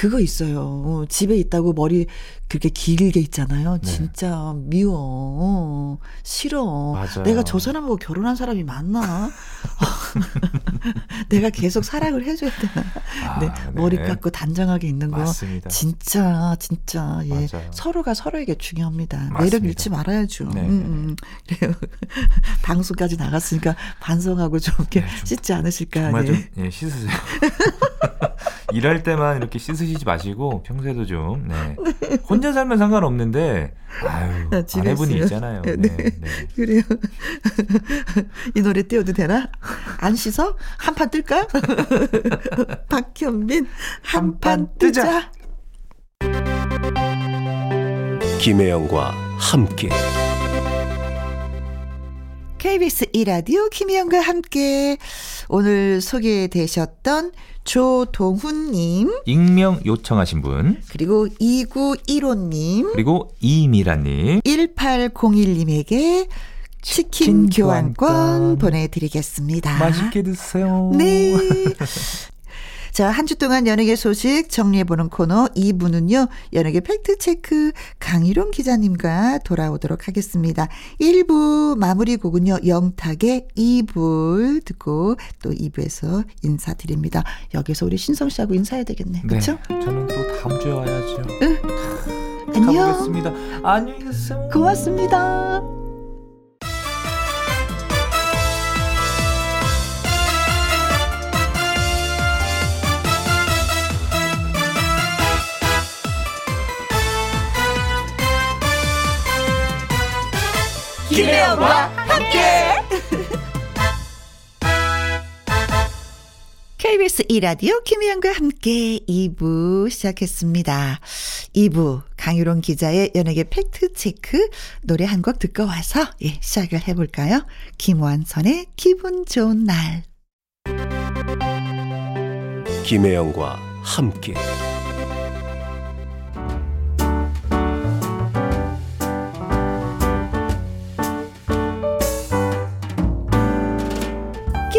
그거 있어요. 어, 집에 있다고 머리 그렇게 길게 있잖아요. 네. 진짜 미워. 어, 싫어. 맞아요. 내가 저 사람하고 결혼한 사람이 맞나? 내가 계속 사랑을 해줘야 되나? 아, 네, 네. 머리 깎고 단정하게 있는 거. 맞습니다. 진짜, 진짜, 예. 맞아요. 서로가 서로에게 중요합니다. 맞습니다. 매력 잃지 말아야죠. 네. 음, 음. 그래요. 방송까지 나갔으니까 반성하고 좀 이렇게 네, 좀 씻지 않으실까. 정말 네. 좀 예, 씻으세요. 일할 때만 이렇게 씻으시 지 마시고 평소에도 좀 네. 혼자 살면 상관없는데 아유 아, 아내분이. 있잖아요. 네. 네. 네. 그래요. 이 노래 띄워도 되나? 안 씻어? 한판 뜰까? 박현민, 한판 뜨자. 김혜영과 함께 KBS 이라디오 김희영과 함께 오늘 소개되셨던 조동훈님 익명 요청하신 분 그리고 2915님 그리고 이미라님 1801님에게 치킨, 치킨 교환권, 교환권 보내드리겠습니다. 맛있게 드세요. 네. 자, 한 주 동안 연예계 소식 정리해보는 코너 2부는요, 연예계 팩트체크 강희룡 기자님과 돌아오도록 하겠습니다. 1부 마무리 곡은요, 영탁의 2부 듣고 또 2부에서 인사드립니다. 여기서 우리 신성 씨하고 인사해야 되겠네. 그쵸? 네, 저는 또 다음 주에 와야죠. 안녕. 가보겠습니다. 안녕히 계세요. 고맙습니다. 김혜영과 함께. KBS 이라디오 김혜영과 함께 2부 시작했습니다. 2부 강유론 기자의 연예계 팩트체크 노래 한 곡 듣고 와서 예, 시작을 해볼까요? 김완선의 기분 좋은 날. 김혜영과 함께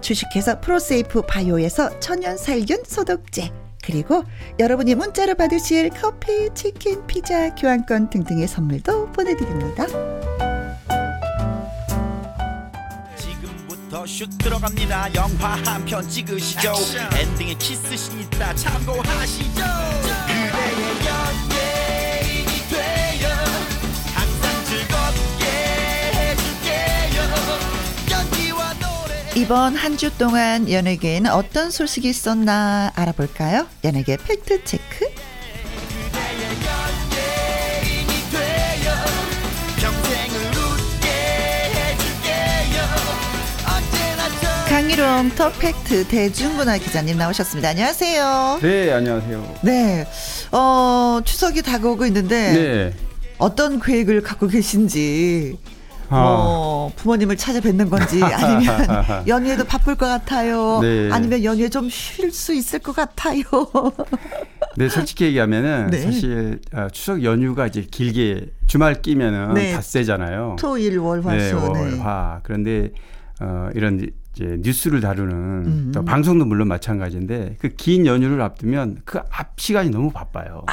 주식회사 프로세이프 바이오에서 천연 살균 소독제 그리고 여러분이 문자로 받으실 커피, 치킨, 피자, 교환권 등등의 선물도 보내드립니다. 지금부터 슛 들어갑니다. 영화 한 편 찍으시죠. 엔딩에 키스신 있다 참고하시죠 이번 한 주 동안 연예계에는 어떤 소식이 있었나 알아볼까요? 연예계 팩트 체크. 강일홍 더 팩트 대중문화 기자님 나오셨습니다. 안녕하세요. 네, 안녕하세요. 네. 어, 추석이 다가오고 있는데 네. 어떤 계획을 갖고 계신지 아. 뭐 부모님을 찾아뵙는 건지 아니면 연휴에도 바쁠 것 같아요. 네. 아니면 연휴에 좀 쉴 수 있을 것 같아요. 네, 솔직히 얘기하면은 네. 사실 어, 추석 연휴가 이제 길게 주말 끼면은 네. 닷새잖아요. 토일 월화수. 네, 월, 화. 그런데 어, 이런 이제 뉴스를 다루는 음. 또 방송도 물론 마찬가지인데 그 긴 연휴를 앞두면 그 앞 시간이 너무 바빠요.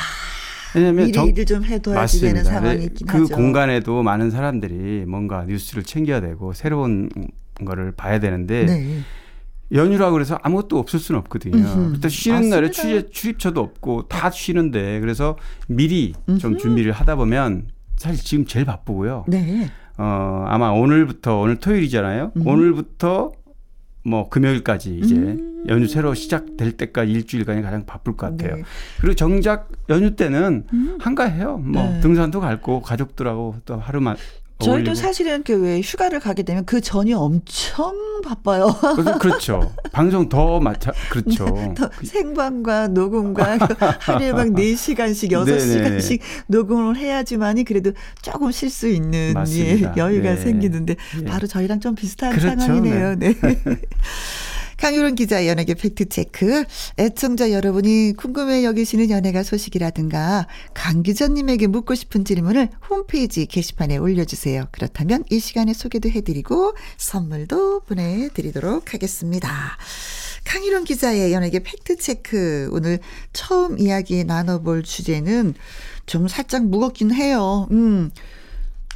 왜냐하면 아, 미리 일을 좀 해둬야지 되는 상황이 네, 있긴 그 하죠. 공간에도 많은 사람들이 뭔가 뉴스를 챙겨야 되고 새로운 거를 봐야 되는데 네. 연휴라고 그래서 아무것도 없을 수는 없거든요. 음흠. 또 쉬는 날에 맞습니다. 취재, 출입처도 없고 다 쉬는데 그래서 미리 좀 음흠. 준비를 하다 보면 사실 지금 제일 바쁘고요. 네. 어, 아마 오늘부터 오늘 토요일이잖아요. 음. 오늘부터 뭐 금요일까지 이제 음. 연휴 새로 시작될 때까지 일주일간이 가장 바쁠 것 같아요. 네. 그리고 정작 연휴 때는 음. 한가해요. 뭐 네. 등산도 갈고 가족들하고 또 하루 만 저희도. 사실은 그왜 휴가를 가게 되면 그 전이 엄청 바빠요. 그렇죠. 방송 더 마차 그렇죠. 더 생방과 녹음과 그 하루에 막 4시간씩, 6시간씩 녹음을 해야지만이 그래도 조금 쉴 수 있는 예. 여유가 네. 생기는데 예. 바로 저희랑 좀 비슷한 그렇죠. 상황이네요. 네. 강유론 기자 연예계 팩트체크. 애청자 여러분이 궁금해 여기시는 연예가 소식이라든가 강 기자님에게 묻고 싶은 질문을 홈페이지 게시판에 올려주세요. 그렇다면 이 시간에 소개도 해드리고 선물도 보내드리도록 하겠습니다. 강희론 기자의 연예계 팩트체크. 오늘 처음 이야기 나눠볼 주제는 좀 살짝 무겁긴 해요. 음.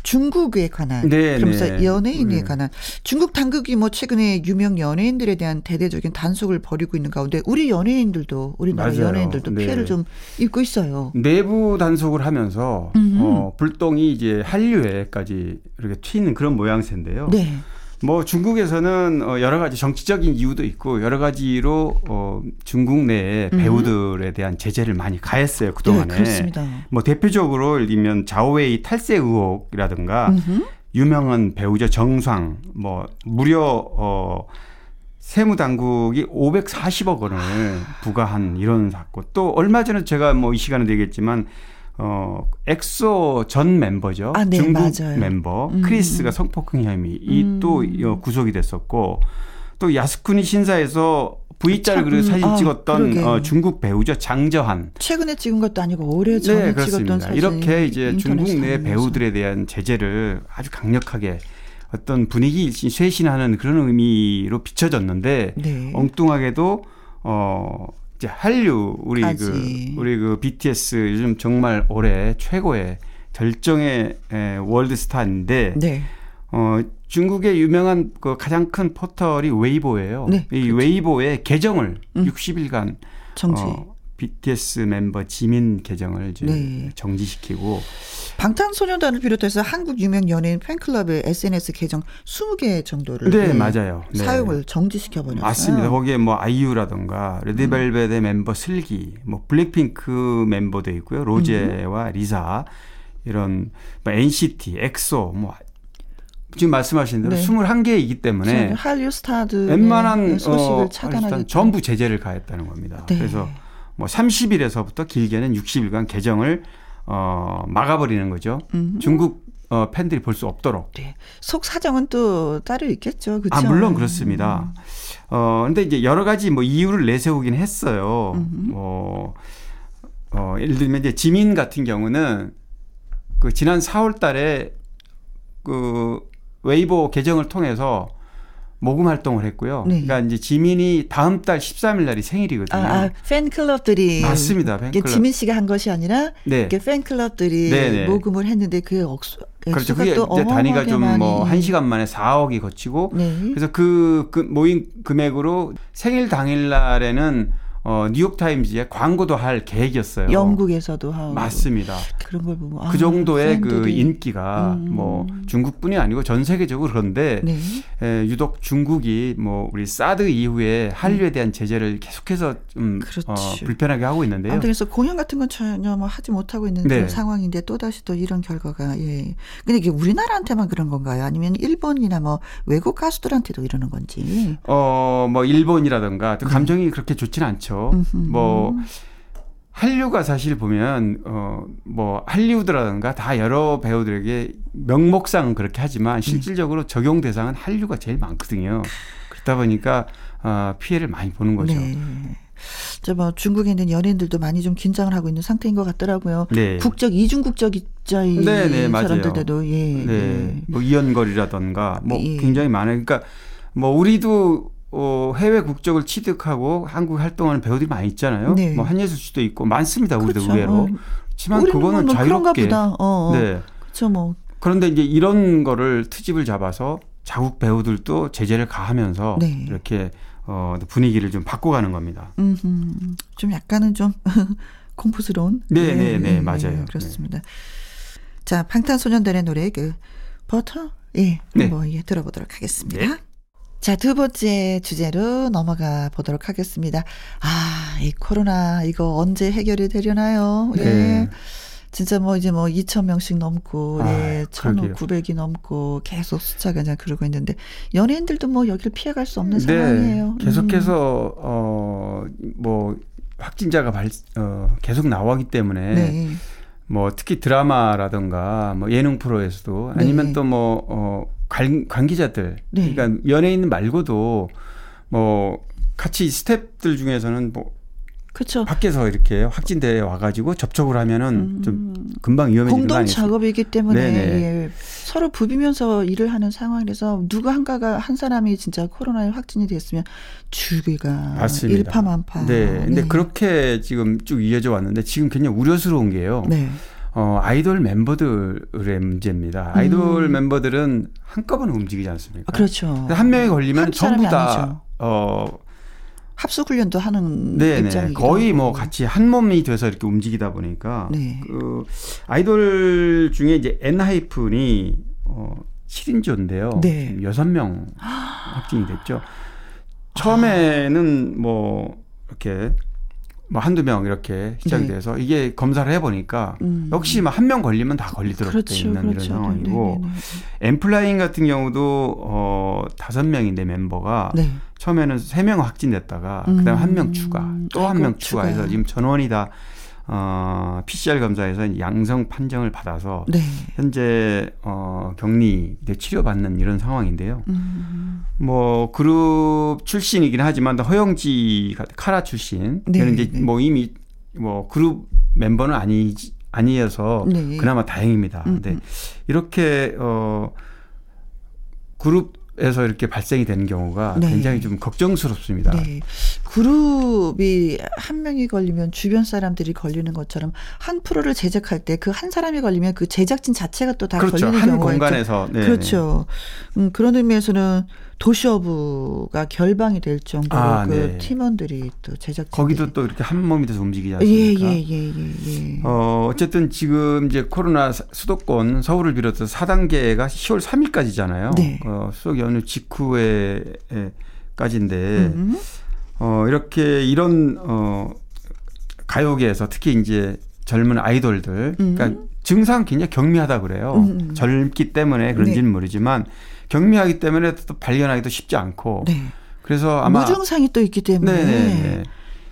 중국에 관한 네, 그러면서 네. 연예인에 네. 관한 중국 당국이 뭐 최근에 유명 연예인들에 대한 대대적인 단속을 벌이고 있는 가운데 우리 연예인들도 우리나라 맞아요. 연예인들도 네. 피해를 좀 입고 있어요. 내부 단속을 하면서. 어, 불똥이 이제 한류에까지 이렇게 튀는 그런 모양새인데요. 네. 뭐 중국에서는 어, 여러 가지 정치적인 이유도 있고 여러 가지로 어, 중국 내에 음. 배우들에 대한 제재를 많이 가했어요 그 동안에. 네, 그렇습니다. 뭐 대표적으로 예를 들면 자오웨이 탈세 의혹이라든가 음흠. 유명한 배우죠 정솽 뭐 무려 어 세무 당국이 540억 원을 부과한 이런 사건. 또 얼마 전에 제가 뭐 이 시간에 얘기했지만 어 엑소 전 멤버죠. 아, 네, 중국 맞아요. 멤버 음. 크리스가 성폭행 혐의 음. 이또 어, 구속이 됐었고 또 야스쿠니 신사에서 V자를 참, 그리고 사진 아, 찍었던. 어, 중국 배우죠 장저한. 최근에 찍은 것도 아니고 오래 전에 네, 찍었던 그렇습니다. 사진. 이렇게 이제 중국 내. 배우들에 대한 제재를 아주 강력하게 어떤 분위기 쇄신하는 그런 의미로 비춰졌는데 네. 엉뚱하게도 어 이제 한류 우리 까지. 그 우리 그 BTS 요즘 정말 올해 최고의 절정의 에, 월드 스타인데 네. 어 중국의 유명한 그 가장 큰 포털이 웨이보예요. 네, 이 웨이보의 계정을 음. 60일간 정지. 어, BTS 멤버 지민 계정을 이제 네. 정지시키고 방탄소년단을 비롯해서 한국 유명 연예인 팬클럽의 SNS 계정 20개 정도를 네, 네, 맞아요. 네. 사용을 정지시켜 버렸어요. 맞습니다. 거기에 뭐 아이유라던가 음. 레드벨벳의 멤버 슬기, 뭐 블랙핑크 멤버도 있고요. 로제와 리사 이런 뭐 NCT, 엑소 뭐 지금 말씀하신 대로 네. 21개이기 때문에 한류 스타들 웬만한 소식을 어, 차단하기 일단 전부 제재를 가했다는 겁니다. 네. 그래서 뭐 30일에서부터 길게는 60일간 계정을 어 막아버리는 거죠. 음. 중국 어, 팬들이 볼 수 없도록. 네. 속 사정은 또 따로 있겠죠. 그렇죠? 아 물론 그렇습니다. 어 근데 이제 여러 가지 뭐 이유를 내세우긴 했어요. 음흠. 뭐 어, 예를 들면 이제 지민 같은 경우는 그 지난 4월 달에 그 웨이보 계정을 통해서 모금 활동을 했고요. 네. 그러니까 이제 지민이 다음 달 13일 날이 생일이거든요. 아, 아, 팬클럽들이 맞습니다. 팬클럽. 지민 씨가 한 것이 아니라 네. 팬클럽들이 네, 네. 모금을 했는데 그 억수 그렇죠. 그게 또 이제 단위가 어마어마하게 좀뭐 많이. 한 시간 만에 4억이 거치고 네. 그래서 그, 그 모인 금액으로 생일 당일 날에는 어, 뉴욕 타임즈에 광고도 할 계획이었어요. 영국에서도 하고 맞습니다. 그런 걸 보고 아, 그 정도의 그 팬들이. 인기가 음. 뭐 중국뿐이 아니고 전 세계적으로 그런데 네. 에, 유독 중국이 뭐 우리 사드 이후에 한류에 대한 제재를 계속해서 좀 그렇지. 어, 불편하게 하고 있는데요. 아무튼 그래서 공연 같은 건 전혀 뭐 하지 못하고 있는 네. 상황인데 또 다시 또 이런 결과가 예. 근데 이게 우리나라한테만 그런 건가요? 아니면 일본이나 뭐 외국 가수들한테도 이러는 건지? 어, 뭐 일본이라든가 또 감정이 그렇게 좋지는 않죠. 네. 음흠. 뭐 한류가 사실 보면 어뭐 할리우드라든가 다 여러 배우들에게 명목상 그렇게 하지만 실질적으로 적용 대상은 한류가 제일 많거든요. 그렇다 보니까 어 피해를 많이 보는 거죠. 네. 저뭐 중국에 있는 연예인들도 많이 좀 긴장을 하고 있는 상태인 것 같더라고요. 네. 국적 이중 국적자인 네, 네. 사람들도 예. 네. 예. 뭐 이연걸이라던가 뭐 예. 굉장히 많아요. 그러니까 뭐 우리도 어, 해외 국적을 취득하고 한국 활동하는 배우들이 많이 있잖아요. 네. 뭐 한예슬 씨도 있고 많습니다. 우리도 그렇죠. 의외로. 어. 하지만 그거는 뭐 그런가 자유롭게. 어, 어. 네. 그렇죠 뭐. 그런데 이제 이런 거를 트집을 잡아서 자국 배우들도 제재를 가하면서 네. 이렇게 어, 분위기를 좀 바꿔가는 겁니다. 음흠. 좀 약간은 좀 공포스러운. 네, 네, 네, 맞아요. 그렇습니다. 자, 방탄소년단의 노래 그 버터 예, 네. 한번 예, 들어보도록 하겠습니다. 네. 자, 두 번째 주제로 넘어가 보도록 하겠습니다. 아, 이 코로나 이거 언제 해결이 되려나요? 예. 네. 진짜 뭐 이제 뭐 2천 명씩 넘고 아, 예, 그러게요. 1,900이 넘고 계속 숫자가 이제 그러고 있는데 연예인들도 뭐 여기를 피해갈 수 없는 네, 상황이에요. 음. 계속해서 어뭐 확진자가 발, 어, 계속 나오기 때문에 네. 뭐 특히 드라마라든가 뭐 예능 프로에서도 아니면 네. 또뭐 어, 관, 관계자들 네. 그러니까 연예인 말고도 뭐 같이 스탭들 중에서는 뭐 그렇죠. 밖에서 이렇게 확진돼 와가지고 접촉을 하면은 좀 금방 위험해지는 거 음. 공동? 작업이기 때문에. 예, 서로 부비면서 일을 하는 상황이라서 누구 한가가 한 사람이 진짜 코로나에 확진이 됐으면 주기가 맞습니다. 일파만파. 네, 근데 그렇게 지금 쭉 이어져 왔는데 지금 굉장히 우려스러운 게요. 네. 어, 아이돌 멤버들의 문제입니다. 아이돌 음. 멤버들은 한꺼번에 움직이지 않습니까? 아, 그렇죠. 한 명이 걸리면 한 전부 다 아니죠. 어, 합숙 훈련도 하는 네네 거의 하고. 뭐 같이 한 몸이 돼서 이렇게 움직이다 보니까 네. 그 아이돌 중에 이제 엔하이픈이 어 7인조인데요. 네. 여섯 명 확진이 됐죠. 처음에는 뭐 이렇게 뭐 한두 명 이렇게 시작이 네. 돼서 이게 검사를 해 보니까 음. 역시 뭐한명 걸리면 다 걸리도록 돼 그렇죠, 있는 그렇죠. 이런 상황이고 네, 네, 엠플라잉 같은 경우도 어 다섯 명인데 멤버가 네. 네. 처음에는 세 명 확진됐다가 음. 그다음 한명 추가 또 한 명 추가해서 추가. 지금 전원이 다 어, PCR 검사에서 양성 판정을 받아서 네. 현재 어, 격리 치료받는 이런 상황인데요. 음. 뭐 그룹 출신이긴 하지만 또 허영지 카라 출신 네, 이제 네. 뭐 이미 뭐 그룹 멤버는 아니 아니어서 네. 그나마 다행입니다. 음, 근데 음. 이렇게 어 그룹 에서 이렇게 발생이 되는 경우가 네. 굉장히 좀 걱정스럽습니다. 네. 그룹이 한 명이 걸리면 주변 사람들이 걸리는 것처럼 한 프로를 제작할 때 그 한 사람이 걸리면 그 제작진 자체가 또다 그렇죠. 걸리는 한 경우가 있죠. 공간에서 네, 그렇죠. 음, 그런 의미에서는 도시어부가 결방이 될 정도로 아, 그 네. 팀원들이 또 제작진 거기도 또 이렇게 한 몸이 돼서 움직이지 예, 않습니까? 예, 예, 예, 예. 어, 어쨌든 지금 이제 코로나 사- 수도권 서울을 비롯해서 4단계가 10월 3일까지잖아요. 네. 어, 수석 연휴 직후에까지인데 음. 어, 이렇게 이런 어, 가요계에서 특히 이제 젊은 아이돌들 그러니까 증상 굉장히 경미하다 그래요. 음. 젊기 때문에 그런지는 네. 모르지만 경미하기 때문에 또 발견하기도 쉽지 않고 네. 그래서 아마 무증상이 또 있기 때문에 네, 네, 네.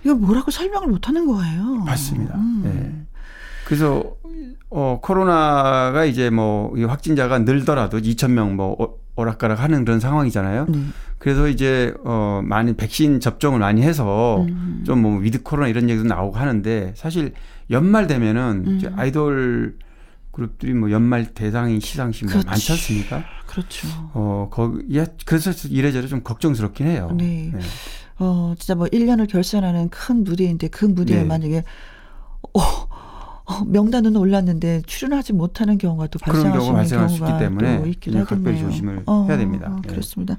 이거 뭐라고 설명을 못 하는 거예요. 맞습니다. 음. 네. 그래서 어 코로나가 이제 뭐이 확진자가 늘더라도 2천 명뭐 오락가락 하는 그런 상황이잖아요. 네. 그래서 이제 어 많이 백신 접종을 많이 해서 음. 좀뭐 위드 코로나 이런 얘기도 나오고 하는데 사실 연말 되면은 음. 아이돌 그룹들이 뭐 연말 대상이 시상식 뭐 그렇지. 많지 않습니까? 그렇죠. 어 거기 예, 그래서 이래저래 좀 걱정스럽긴 해요. 네. 어, 진짜 뭐 1년을 결산하는 큰 무대인데 그 무대에 네. 만약에 어, 어, 명단은 올랐는데 출연하지 못하는 경우가 또 발생할 수 있는 경우가 있기 때문에 네, 각별히. 조심을 어, 해야 됩니다. 어, 네. 그렇습니다.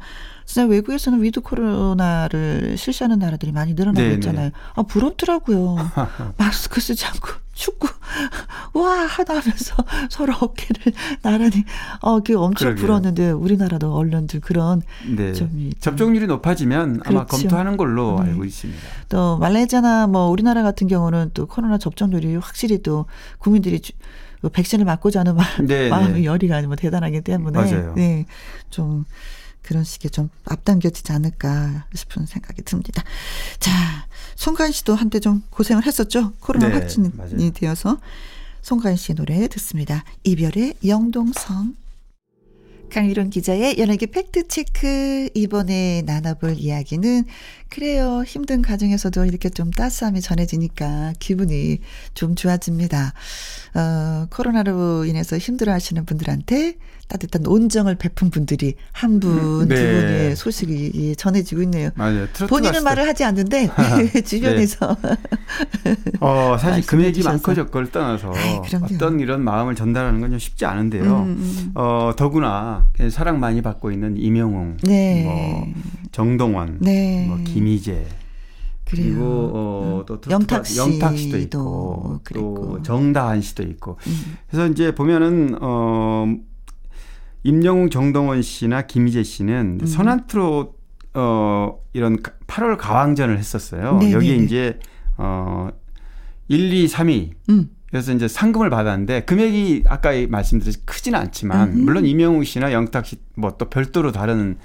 진짜 외국에서는 위드 코로나를 실시하는 나라들이 많이 늘어나고 네, 있잖아요. 아 부럽더라고요. 마스크 쓰지 않고 축구 와 하다 하면서 서로 어깨를 나란히 어, 그게 엄청 그러게요. 부러웠는데 우리나라도 언론들 그런 네. 점이 좀 접종률이 높아지면 아마 그렇죠. 검토하는 걸로 네. 알고 있습니다. 또 말레이시아나 뭐 우리나라 같은 경우는 또 코로나 접종률이 확실히 또 국민들이 주- 그 백신을 맞고자 하는 마, 네, 마음의 네. 열의가 뭐 대단하기 때문에 맞아요. 네, 좀 그런 식의 좀 앞당겨지지 않을까 싶은 생각이 듭니다. 자, 송가인 씨도 한때 좀 고생을 했었죠. 코로나 네, 확진이 맞아요. 되어서 송가인 씨 노래 듣습니다. 이별의 영동성. 강유론 기자의 연예계 팩트체크 이번에 나눠볼 이야기는 그래요 힘든 가정에서도 이렇게 좀 따스함이 전해지니까 기분이 좀 좋아집니다. 어, 코로나로 인해서 힘들어하시는 분들한테 따뜻한 온정을 베푼 분들이 한 분, 두 네. 분의 소식이 전해지고 있네요. 맞아요. 본인은. 말을 하지 않는데 주변에서 어, 사실 금액이. 많고 적고를 떠나서 아이. 어떤 이런 마음을 전달하는 건 좀 쉽지 않은데요. 음, 음. 어, 더구나 사랑 많이 받고 있는 이명웅, 네. 뭐 정동원, 네. 뭐 김희재, 그래요. 그리고 어, 또 트로트 영탁 가수 영탁 씨도 있고 그랬고. 또 정다한 씨도 있고 음. 그래서 이제 보면은 어 임영웅 정동원 씨나 김희재 씨는 음. 선한 트롯 어 이런 8월 가왕전을 했었어요. 네, 여기에 네, 네. 이제 어 1, 2, 3위 음. 그래서 이제 상금을 받았는데 금액이 아까 말씀드렸듯이 크지는 않지만 음흠. 물론 이명웅 씨나 영탁 씨 뭐 또 별도로 다른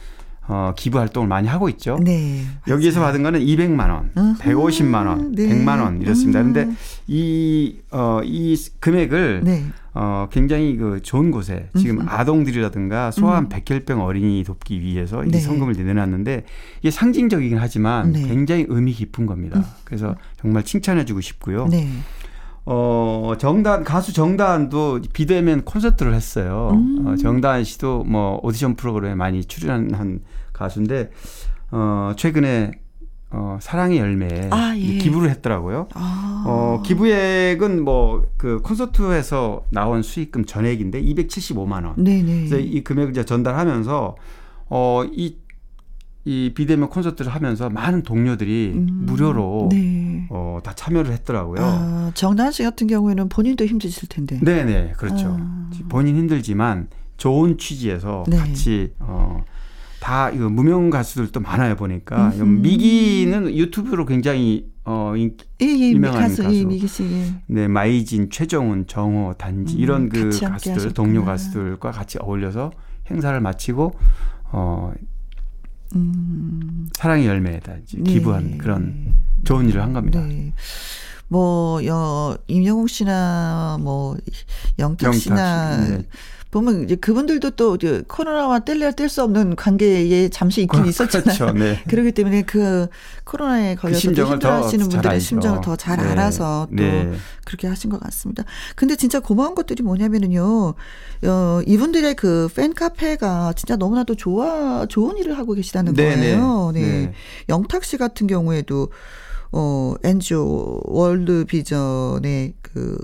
어 기부 활동을 많이 하고 있죠. 네. 여기에서 받은 거는 200만 원, 음흠. 150만 원, 네. 100만 원 이렇습니다. 음. 근데 이, 어, 이 금액을 네. 어, 굉장히 그 좋은 곳에 지금 음흠. 아동들이라든가 소아암 음. 백혈병 어린이 돕기 위해서 네. 이 성금을 내놨는데 이게 상징적이긴 하지만 네. 굉장히 의미 깊은 겁니다. 그래서 정말 칭찬해주고 싶고요. 네. 어, 정단, 가수 정다은도 비대면 콘서트를 했어요. 음. 어, 정다은 씨도 뭐 오디션 프로그램에 많이 출연한 가수인데, 어, 최근에, 어, 사랑의 열매에 아, 예. 기부를 했더라고요. 아. 어, 기부액은 뭐, 그 콘서트에서 나온 수익금 전액인데 275만 원. 네네. 그래서 이 금액을 이제 전달하면서, 어, 이, 이 비대면 콘서트를 하면서 많은 동료들이 음. 무료로 네. 어, 다 참여를 했더라고요. 아, 정다은 씨 같은 경우에는 본인도 힘드실 텐데. 네네 그렇죠. 아. 본인 힘들지만 좋은 취지에서 네. 같이 어. 다 이거 무명 가수들도 많아요 보니까 음흠. 미기는 유튜브로 굉장히 어 인, 예, 예, 유명한 가수, 예, 가수. 미기 씨. 예. 네 마이진, 최정훈, 정호, 단지 음, 이런 그 가수들. 동료 가수들과 같이 어울려서 행사를 마치고 어 음. 사랑의 열매에다 네. 기부한 그런 좋은 일을 한 겁니다. 네. 뭐, 여, 임영웅 씨나, 뭐, 영탁 씨나, 영탁 씨, 네. 보면 이제 그분들도 또 이제 코로나와 뗄래야 뗄 수 없는 관계에 잠시 있긴 있었잖아요. 그렇죠. 네. 그렇기 때문에 그 코로나에 걸려서 또 심정을 더 힘들어하시는 잘 분들의. 심정을 더잘 네. 알아서 또 네. 그렇게 하신 것 같습니다. 근데 진짜 고마운 것들이 뭐냐면은요, 어, 이분들의 그 팬카페가 진짜 너무나도 좋아, 좋은 일을 하고 계시다는 네, 거예요. 네. 영탁 씨 같은 경우에도, 어, NGO 월드 비전의 그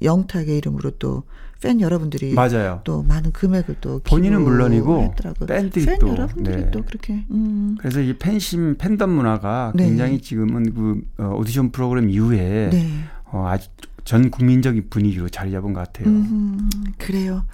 영탁의 이름으로 또 팬 여러분들이 맞아요. 또 많은 금액을 또 본인은 물론이고 기부했더라고요. 팬들이 팬 또, 여러분들이 네. 또 그렇게 음. 그래서 이 팬심 팬덤 문화가 네. 굉장히 지금은 그 어, 오디션 프로그램 이후에 네. 어, 아주 전 국민적인 분위기로 자리 잡은 것 같아요. 음, 그래요.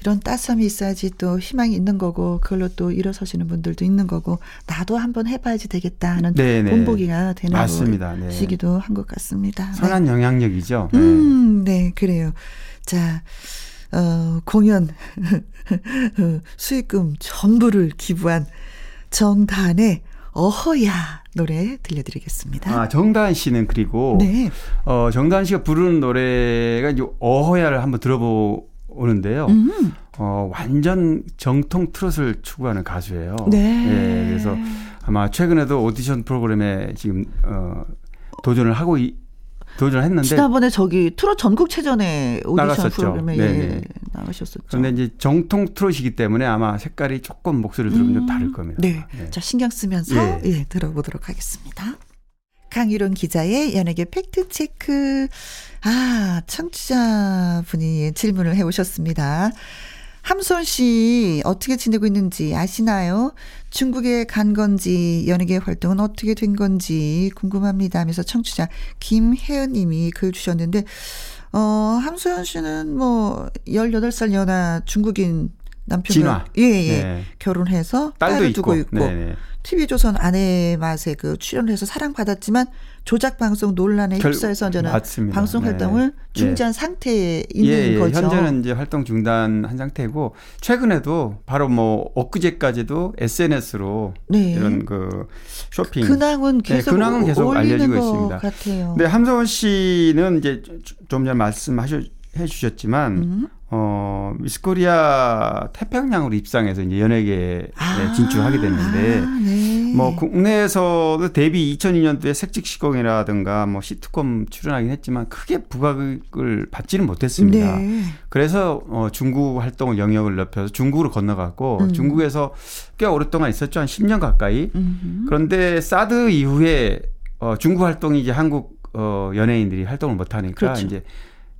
이런 따스함이 있어야지 또 희망이 있는 거고 그걸로 또 일어서시는 분들도 있는 거고 나도 한번 해봐야지 되겠다 하는 네네. 본보기가 되는 맞습니다. 네. 시기도 한 것 같습니다. 선한 영향력이죠. 네. 네. 음, 네, 그래요. 자, 어, 공연 수익금 전부를 기부한 정단의 어허야 노래 들려드리겠습니다. 아, 정다은 씨는 그리고 네. 어, 정다은 씨가 부르는 노래가 이제 어허야를 한번 들어보는데요. 음. 어, 완전 정통 트롯을 추구하는 가수예요. 네. 예, 그래서 아마 최근에도 오디션 프로그램에 지금 어, 도전을 하고 이, 도전을 했는데 지난번에 저기 트롯 전국체전에 오디션 나갔었죠. 프로그램에 예. 나가셨었죠. 그런데 이제 정통 트롯이기 때문에 아마 색깔이 조금 목소리를 들으면 좀 음, 다를 겁니다. 네. 네. 자, 신경 쓰면서 예. 예, 들어보도록 하겠습니다. 강유론 기자의 연예계 팩트 체크. 아, 청취자 분이 질문을 해 오셨습니다. 함선 씨 어떻게 지내고 있는지 아시나요? 중국에 간 건지 연예계 활동은 어떻게 된 건지 궁금합니다 하면서 청취자 김혜은 님이 글 주셨는데 어, 함소연 씨는 뭐 18살 연하 중국인 진화. 예, 예. 네. 결혼해서 딸도 딸을 있고, 두고 있고 네 네. TV조선 아내 맛에 그 출연을 해서 사랑받았지만 조작 방송 논란에 결- 휩싸여서 저는 맞습니다. 방송 네. 활동을 예. 중지한 상태에 있는 예, 예. 거죠. 현재는 이제 활동 중단한 상태고 최근에도 바로 뭐 엊그제까지도 SNS로 네. 이런 그 쇼핑 근황은 네, 계속, 근황은 계속 알려지고 것 있습니다. 같아요. 네, 함성원 씨는 이제 좀 전에 말씀하셔 해 주셨지만 음. 어 미스코리아 태평양으로 입상해서 이제 연예계에 아, 진출하게 됐는데 아, 네. 뭐 국내에서도 데뷔 2002년도에 색직시공이라든가 뭐 시트콤 출연하긴 했지만 크게 부각을 받지는 못했습니다. 네. 그래서 어 중국 활동을 영역을 넓혀서 중국으로 건너갔고 음. 중국에서 꽤 오랫동안 있었죠 한 10년 가까이. 음. 그런데 사드 이후에 어 중국 활동이 이제 한국 어 연예인들이 활동을 못 하니까 그렇죠. 이제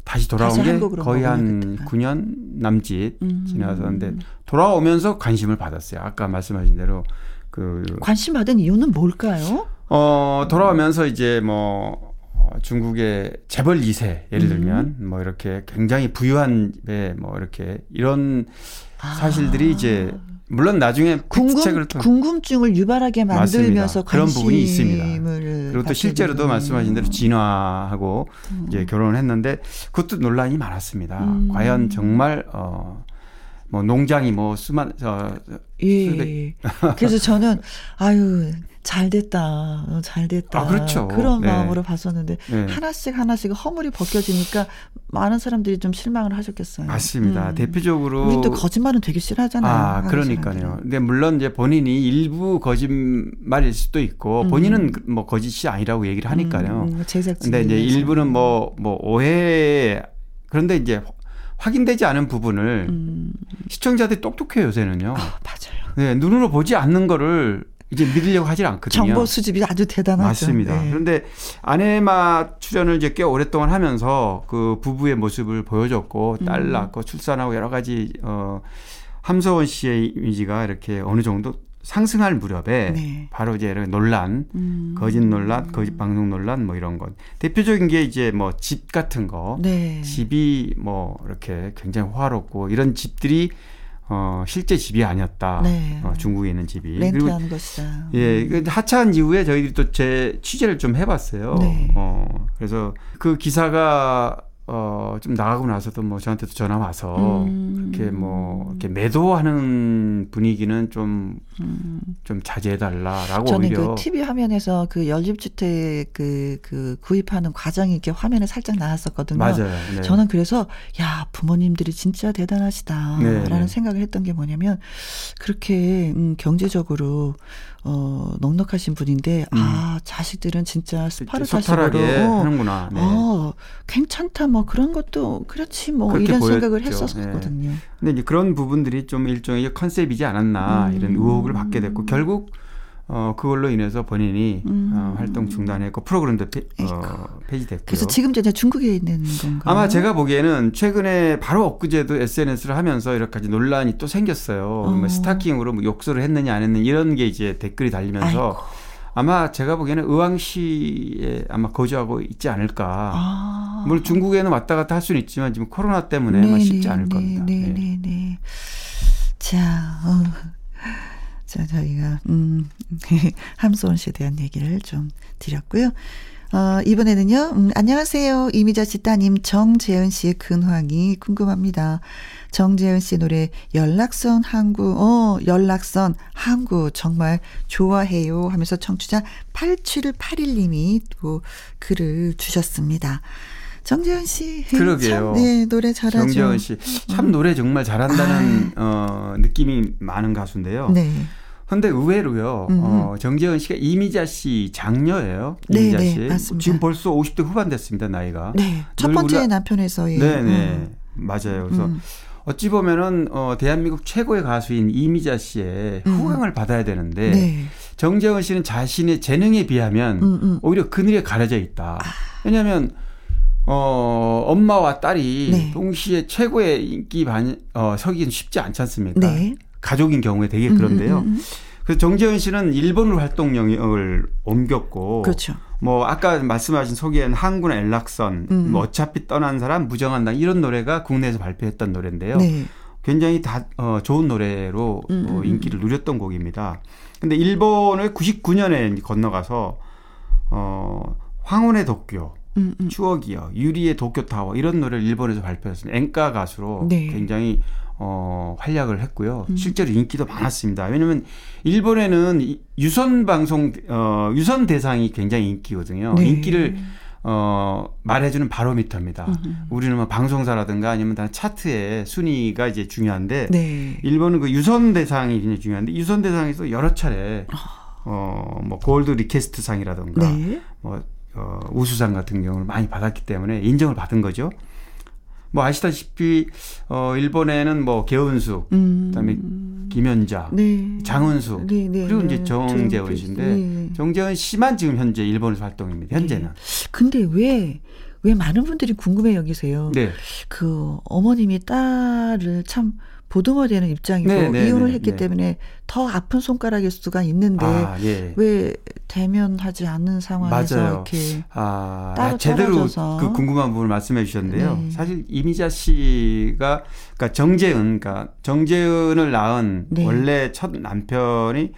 다시 돌아온 다시 게 거의 한 넘어가겠다. 9년 남짓 음. 지나서는데 돌아오면서 관심을 받았어요. 아까 말씀하신 대로 그 관심 받은 이유는 뭘까요? 어, 돌아오면서 이제 뭐, 어, 중국의 재벌 2세, 예를 들면, 음. 뭐 이렇게 굉장히 부유한 뭐 이렇게 이런 아. 사실들이 이제 물론 나중에 궁금 궁금증을 유발하게 만들면서. 그런 부분이 있습니다. 그리고 또 실제로도. 말씀하신 대로 진화하고 음. 이제 결혼을 했는데 그것도 논란이 많았습니다. 음. 과연 정말 어. 뭐 농장이 뭐 수만 어, 예. 그래서 저는 아유 잘 됐다, 어, 잘 됐다. 아, 그렇죠. 런 네. 마음으로 봤었는데 네. 하나씩 하나씩 허물이 벗겨지니까 많은 사람들이 좀 실망을 하셨겠어요. 맞습니다. 음. 대표적으로 우리 또 거짓말은 되게 싫어하잖아요. 아, 그러니까요. 사람들은. 근데 물론 이제 본인이 일부 거짓말일 수도 있고 음. 본인은 그- 뭐 거짓이 아니라고 얘기를 하니까요. 음, 음, 제작진. 근데 이제 일부는 뭐뭐 오해 그런데 이제 확인되지 않은 부분을 음, 시청자들이 똑똑해요 요새는요. 맞아요. 네, 눈으로 보지 않는 거를 이제 믿으려고 하질 않거든요. 정보 수집이 아주 대단하죠. 맞습니다. 네. 그런데 아내마 출연을 이제 꽤 오랫동안 하면서 그 부부의 모습을 보여줬고 딸 음. 낳고 출산하고 여러 가지 어 함서원 씨의 이미지가 이렇게 어느 정도 상승할 무렵에 네. 바로 이제 이런 논란, 음. 거짓 논란, 거짓 방송 논란 뭐 이런 것. 대표적인 게 이제 뭐 집 같은 거. 네. 집이 뭐 이렇게 굉장히 호화롭고 이런 집들이 어 실제 집이 아니었다. 네. 어, 중국에 있는 집이. 렌트한 것이다. 예, 그 하차한 이후에 저희들이 또 제 취재를 좀 해봤어요. 네. 어, 그래서 그 기사가 어, 좀 나가고 나서도 뭐 저한테도 전화 와서 음. 이렇게 뭐 이렇게 매도하는 분위기는 좀, 좀 자제해달라라고 음. 저는 오히려. 그 TV 화면에서 그 연립주택 그, 그 구입하는 과정이 이렇게 화면에 살짝 나왔었거든요. 맞아요. 네. 저는 그래서 야 부모님들이 진짜 대단하시다라는 네, 네. 생각을 했던 게 뭐냐면 그렇게 음, 경제적으로 어 넉넉하신 분인데 아 자식들은 진짜 스파르타식으로 음. 어, 하는구나. 네. 어 괜찮다 뭐 그런 것도 그렇지 뭐 이런 보였죠. 생각을 네. 했었거든요. 근데 이제 그런 부분들이 좀 일종의 컨셉이지 않았나 음. 이런 의혹을 받게 됐고 결국 어 그걸로 인해서 본인이 음. 어, 활동 중단했고 프로그램도 폐, 어, 폐지됐고요. 그래서 지금 이제 중국에 있는 건가요? 아마 제가 보기에는 최근에 바로 엊그제도 SNS를 하면서 이렇게 가지 논란이 또 생겼어요. 어. 뭐 스타킹으로 뭐 욕설을 했느냐 안 했느냐 이런 게 이제 댓글이 달리면서 아마 제가 보기에는 의왕시에 아마 거주하고 있지 않을까. 아. 물론 중국에는 왔다 갔다 할 수는 있지만 지금 코로나 때문에 아마 쉽지 않을 겁니다. 네, 네. 네, 네. 자, 어, 자 저희가 음, 함소원 씨에 대한 얘기를 좀 드렸고요. 어, 이번에는요, 음, 안녕하세요. 이미자 씨 따님 정재은 씨의 근황이 궁금합니다. 정재은 씨 노래 연락선 항구, 어, 연락선 항구 정말 좋아해요 하면서 청취자 8781님이 또 글을 주셨습니다. 정재은 씨. 그러게요. 참, 네, 노래 잘하죠. 정재원 씨참 노래 정말 잘한다는 어, 느낌이 많은 가수인데요. 네. 근데 의외로요, 음. 어, 정재현 씨가 이미자 씨 장녀예요. 네, 이미자 네, 씨. 맞습니다. 지금 벌써 50대 후반 됐습니다, 나이가. 네. 첫늘 번째 우리가- 남편에서의. 네네. 음. 맞아요. 그래서 음. 어찌 보면은, 어, 대한민국 최고의 가수인 이미자 씨의 음. 후광을 받아야 되는데, 네. 정재원 씨는 자신의 재능에 비하면 음, 음. 오히려 그늘에 가려져 있다. 왜냐하면 어 엄마와 딸이 네. 동시에 최고의 인기 반 어, 서기는 쉽지 않지 않습니까? 네. 가족인 경우에 되게 음, 그런데요. 음, 음, 음. 그래서 정재현 씨는 일본으로 활동 영역을 옮겼고, 그렇죠. 뭐 아까 말씀하신 소개한 항구나 연락선, 음. 뭐 어차피 떠난 사람 무정한다 이런 노래가 국내에서 발표했던 노래인데요. 네. 굉장히 다 어, 좋은 노래로 음, 어, 음, 인기를 누렸던 곡입니다. 근데 일본을 99년에 건너가서 어, 황혼의 도쿄, 음, 음. 추억이요, 유리의 도쿄 타워 이런 노래를 일본에서 발표했습니다. 엔카 가수로 네. 굉장히 어, 활약을 했고요. 음. 실제로 인기도 많았습니다. 왜냐하면 일본에는 이- 유선 방송 어, 유선 대상이 굉장히 인기거든요. 네. 인기를 어, 말해주는 바로미터입니다. 음. 우리는 뭐 방송사라든가 아니면 다 차트의 순위가 이제 중요한데 네. 일본은 그 유선 대상이 굉장히 중요한데 유선 대상에서 여러 차례 어 뭐 골드 리퀘스트 상이라든가 아. 네. 뭐 어, 우수상 같은 경우를 많이 받았기 때문에 인정을 받은 거죠. 뭐 아시다시피 어 일본에는 뭐 계은숙, 음. 그다음에 김연자, 네. 장은숙 네, 네, 그리고 네. 이제 정재은 씨인데 네. 정재은 씨만 지금 현재 일본에서 활동입니다. 현재는. 근데 왜, 왜 많은 분들이 궁금해 여기세요? 네. 그 어머님이 딸을 참 보듬어야 되는 입장이고 네, 네, 이혼을 네, 했기 네. 때문에 더 아픈 손가락일 수가 있는데 아, 예. 왜 대면하지 않는 상황에서 맞아요. 이렇게 아, 따로 제대로 떨어져서. 그 궁금한 부분을 말씀해 주셨는데요. 네. 사실 이미자 씨가 그러니까 정재은 그러니까 정재은을 낳은 네. 원래 첫 남편이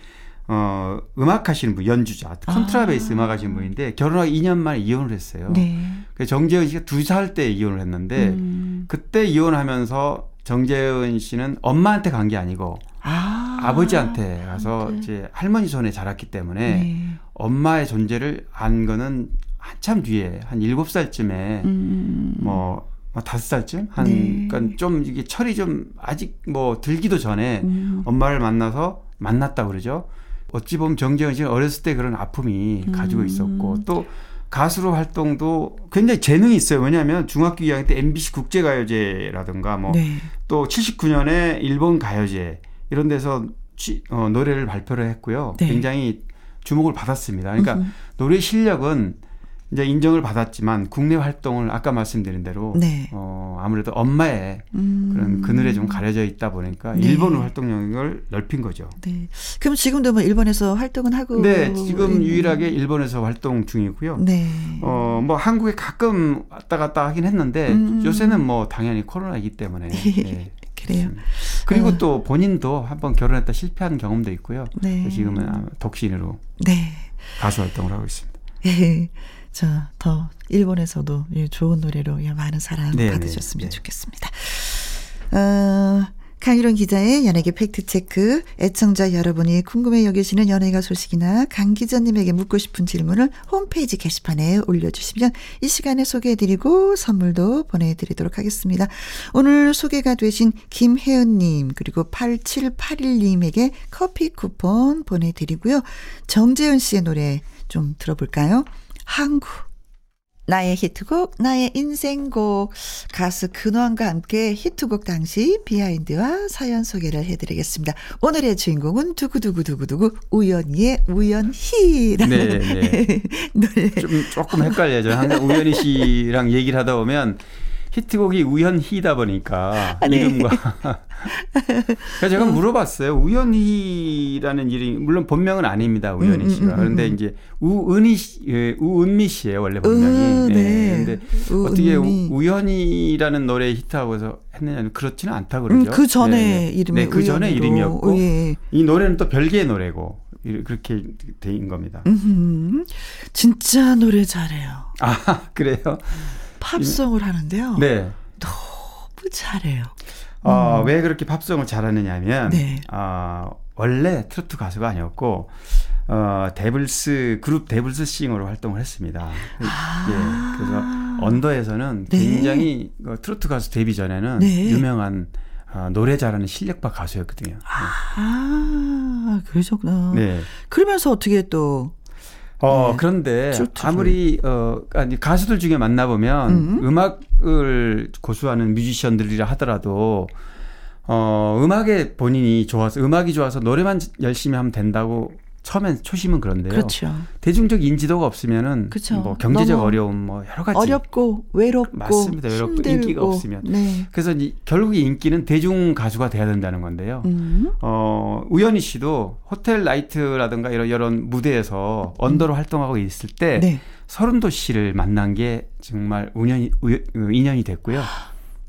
어 음악 하시는 분 연주자 컨트라베이스 아. 음악 하시는 분인데 결혼하고 2년 만에 이혼을 했어요. 네. 정재은 씨가 두 살 때 이혼을 했는데 음. 그때 이혼하면서 정재은 씨는 엄마한테 간 게 아니고 아. 아버지한테 가서 네. 이제 할머니 손에 자랐기 때문에 네. 엄마의 존재를 안 거는 한참 뒤에 한 일곱 살쯤에 음. 뭐, 뭐 다섯 살쯤 한 네. 그러니까 좀 이게 철이 좀 아직 뭐 들기도 전에 음. 엄마를 만나서 만났다 그러죠. 어찌 보면 정재현 씨는 어렸을 때 그런 아픔이 음. 가지고 있었고 또 가수로 활동도 굉장히 재능이 있어요. 왜냐하면 중학교 2학년 때 MBC 국제가요제라든가 뭐 네. 또 79년에 일본 가요제 이런 데서 취- 어, 노래를 발표를 했고요. 네. 굉장히 주목을 받았습니다. 그러니까 음흠. 노래 실력은 이제 인정을 받았지만 국내 활동을 아까 말씀드린 대로 네. 어, 아무래도 엄마의 음. 그런 그늘에 좀 가려져 있다 보니까 네. 일본 활동 영역을 넓힌 거죠. 네. 그럼 지금도 뭐 일본에서 활동은 하고 네, 지금 있는- 유일하게 일본에서 활동 중이고요. 네. 어, 뭐 한국에 가끔 왔다 갔다 하긴 했는데 음. 요새는 뭐 당연히 코로나이기 때문에. 네. 그래요. 그리고 어. 또 본인도 한번 결혼했다 실패한 경험도 있고요. 네. 지금은 독신으로 네. 가수 활동을 하고 있습니다. 예. 자, 더 일본에서도 예, 좋은 노래로 예, 많은 사랑 네, 받으셨으면 네. 좋겠습니다. 어, 강희론 기자의 연예계 팩트체크. 애청자 여러분이 궁금해 여기시는 연예가 소식이나 강 기자님에게 묻고 싶은 질문을 홈페이지 게시판에 올려주시면 이 시간에 소개해드리고 선물도 보내드리도록 하겠습니다. 오늘 소개가 되신 김혜은님 그리고 8781님에게 커피 쿠폰 보내드리고요. 정재현 씨의 노래 좀 들어볼까요? 항구. 나의 히트곡, 나의 인생곡. 가수 근원과 함께 히트곡 당시 비하인드와 사연 소개를 해드리겠습니다. 오늘의 주인공은 두구두구두구두구 우연희의 우연희라는 네, 네. 노래. 좀 조금 헷갈려요. 항상 우연희 씨랑 얘기를 하다 보면 히트곡이 우연희다 보니까 아, 네. 이름과 그래서 제가 물어봤어요. 우연희라는 이름이 물론 본명은 아닙니다. 음, 음, 씨가. 음, 그런데 음. 이제 우은희 씨, 예, 우은미 씨예요 원래 본명이. 으, 네. 근데 어떻게 우은미. 우- 우연희라는 노래 히트하고서 했느냐면 그렇지는 않다고 음, 그러죠. 그 전에 네, 네. 이름이 네, 그 전에. 이름이었고 예. 이 노래는 또 별개의 노래고 이- 그렇게 된 겁니다. 진짜 노래 잘해요. 아 그래요? 팝송을 하는데요. 네. 너무 잘해요. 어, 왜 그렇게 팝송을 잘하느냐 하면, 음. 네. 어, 원래 트로트 가수가 아니었고, 어, 데블스, 그룹 데블스 싱어로 활동을 했습니다. 예. 그래서 언더에서는 아. 네. 굉장히 어, 트로트 가수 데뷔 전에는 네. 유명한 어, 노래 잘하는 실력파 가수였거든요. 아, 그러셨구나. 네. 그러면서 어떻게 또, 어, 네. 그런데 트로트를. 아무리, 어, 아니, 가수들 중에 만나 보면 음. 음악을 고수하는 뮤지션들이라 하더라도 어, 음악에 본인이 좋아서, 음악이 좋아서 노래만 열심히 하면 된다고 처음엔 초심은 그런데요. 그렇죠. 대중적 인지도가 없으면은 그렇죠. 뭐 경제적 어려움 뭐 여러 가지 어렵고, 외롭고, 맞습니다. 외롭고 힘들고. 인기가 없으면. 네. 그래서 이, 결국 인기는 대중 가수가 돼야 된다는 건데요. 음. 어, 우연희 씨도 호텔 나이트라든가 이런 이런 무대에서 언더로 활동하고 있을 때 음. 네. 서른도 씨를 만난 게 정말 우연히 우, 어, 인연이 됐고요.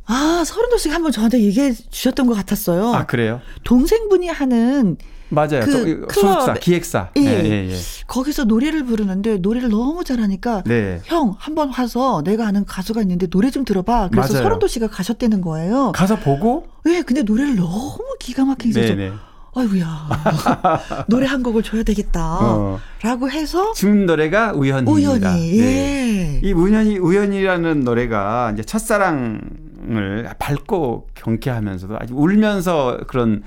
아, 서른도 씨가 한번 저한테 얘기해 주셨던 것 같았어요. 아 그래요? 동생분이 하는 맞아요. 그 소속사, 기획사. 예. 예, 예, 예. 거기서 노래를 부르는데 노래를 너무 잘하니까 네. 형, 한번 와서 내가 아는 가수가 있는데 노래 좀 들어봐. 그래서 맞아요. 서른도 씨가 가셨다는 거예요. 가서 보고. 예, 근데 노래를 너무 기가 막히게 네, 해서 네. 아이고야. 노래 한 곡을 줘야 되겠다. 어, 라고 해서 지금 노래가 우연입니다. 우연히 네. 예. 이 우연히 우연이라는 노래가 이제 첫사랑을 밝고 경쾌하면서도 아주 울면서 그런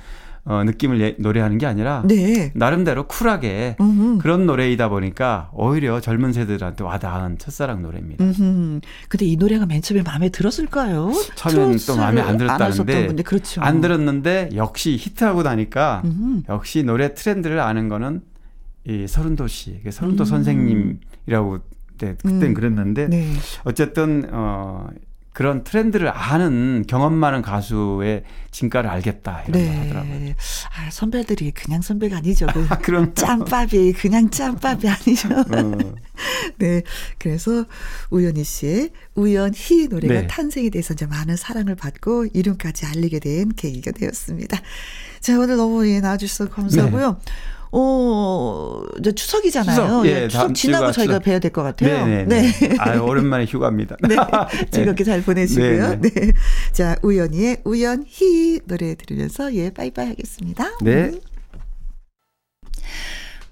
어, 느낌을 예- 노래하는 게 아니라 네. 나름대로 쿨하게 음. 그런 노래이다 보니까 오히려 젊은 세대들한테 와닿은 첫사랑 노래입니다. 음. 근데 이 노래가 맨 처음에 마음에 들었을까요? 처음엔 또 마음에 안 들었다는데 분들, 그렇죠. 안 들었는데 역시 히트하고 나니까 음. 역시 노래 트렌드를 아는 거는 이 서른도 씨, 그 서른도 음. 선생님이라고 네, 그땐 음. 그랬는데 네. 어쨌든 어 그런 트렌드를 아는 경험 많은 가수의 진가를 알겠다 이런 말 하더라고요. 네. 아, 선배들이 그냥 선배가 아니죠. 그 아, 그럼 짬밥이 그냥 짬밥이 아니죠. 어, 네. 그래서 우연희 씨의 우연히 노래가 네. 탄생이 돼서 이제 많은 사랑을 받고 이름까지 알리게 된 계기가 되었습니다. 자, 오늘 너무 예, 나와주셔서 감사하고요. 어, 이제 추석이잖아요. 추석, 예, 예, 추석 지나고 저희가 추석. 뵈야 될 것 같아요. 네네 네. 아 오랜만에 휴가입니다. 네. 즐겁게 잘 보내시고요. 네, 네. 자, 우연히의 우연히 노래 들으면서 예, 빠이빠이 하겠습니다. 네.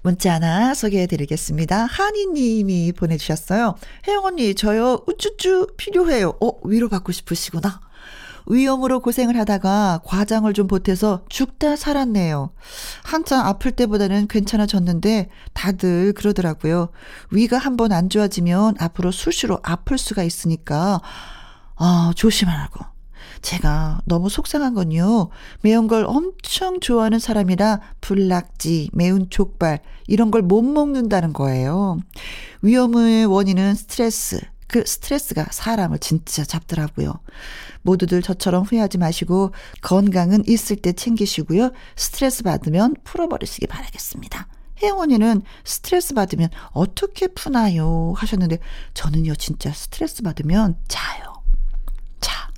문자 하나 소개해 드리겠습니다. 한이님이 보내주셨어요. 혜영 언니, 저요, 우쭈쭈 필요해요. 어, 위로받고 싶으시구나. 위염으로 고생을 하다가 과장을 좀 보태서 죽다 살았네요. 한참 아플 때보다는 괜찮아졌는데 다들 그러더라고요. 위가 한번 안 좋아지면 앞으로 수시로 아플 수가 있으니까, 아, 조심하라고. 제가 너무 속상한 건요. 매운 걸 엄청 좋아하는 사람이라 불낙지, 매운 족발 이런 걸 못 먹는다는 거예요. 위험의 원인은 스트레스. 그 스트레스가 사람을 진짜 잡더라고요. 모두들 저처럼 후회하지 마시고 건강은 있을 때 챙기시고요. 스트레스 받으면 풀어버리시기 바라겠습니다. 언니는 스트레스 받으면 어떻게 푸나요? 하셨는데 저는요 진짜 스트레스 받으면 자요. 자.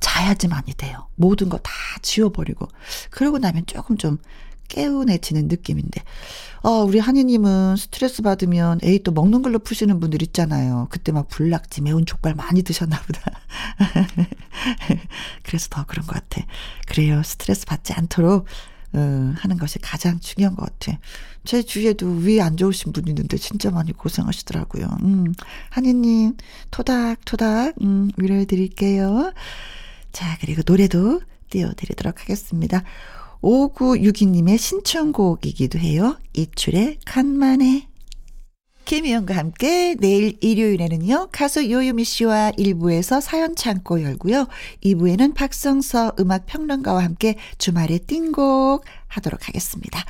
자야지만이 돼요. 모든 거 다 지워버리고. 그러고 나면 조금 좀 깨운해지는 느낌인데. 어, 우리 한이님은 스트레스 받으면 에이 또 먹는 걸로 푸시는 분들 있잖아요. 그때 막 불낙지, 매운 족발 많이 드셨나 보다. 그래서 더 그런 것 같아. 그래요. 스트레스 받지 않도록 어, 하는 것이 가장 중요한 것 같아. 제 주위에도 위 안 좋으신 분 있는데 진짜 많이 고생하시더라고요. 음, 한이님, 토닥토닥, 음, 위로해 드릴게요. 자, 그리고 노래도 띄워드리도록 하겠습니다. 5962님의 신청곡이기도 해요. 이출의 간만에. 김희영과 함께 내일 일요일에는요, 가수 요유미 씨와 1부에서 사연 창고 열고요. 2부에는 박성서 음악평론가와 함께 주말에 띵곡 하도록 하겠습니다.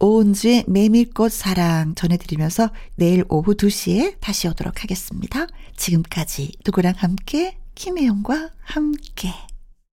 오은주의 메밀꽃 사랑 전해드리면서 내일 오후 2시에 다시 오도록 하겠습니다. 지금까지 누구랑 함께, 김혜영과 함께.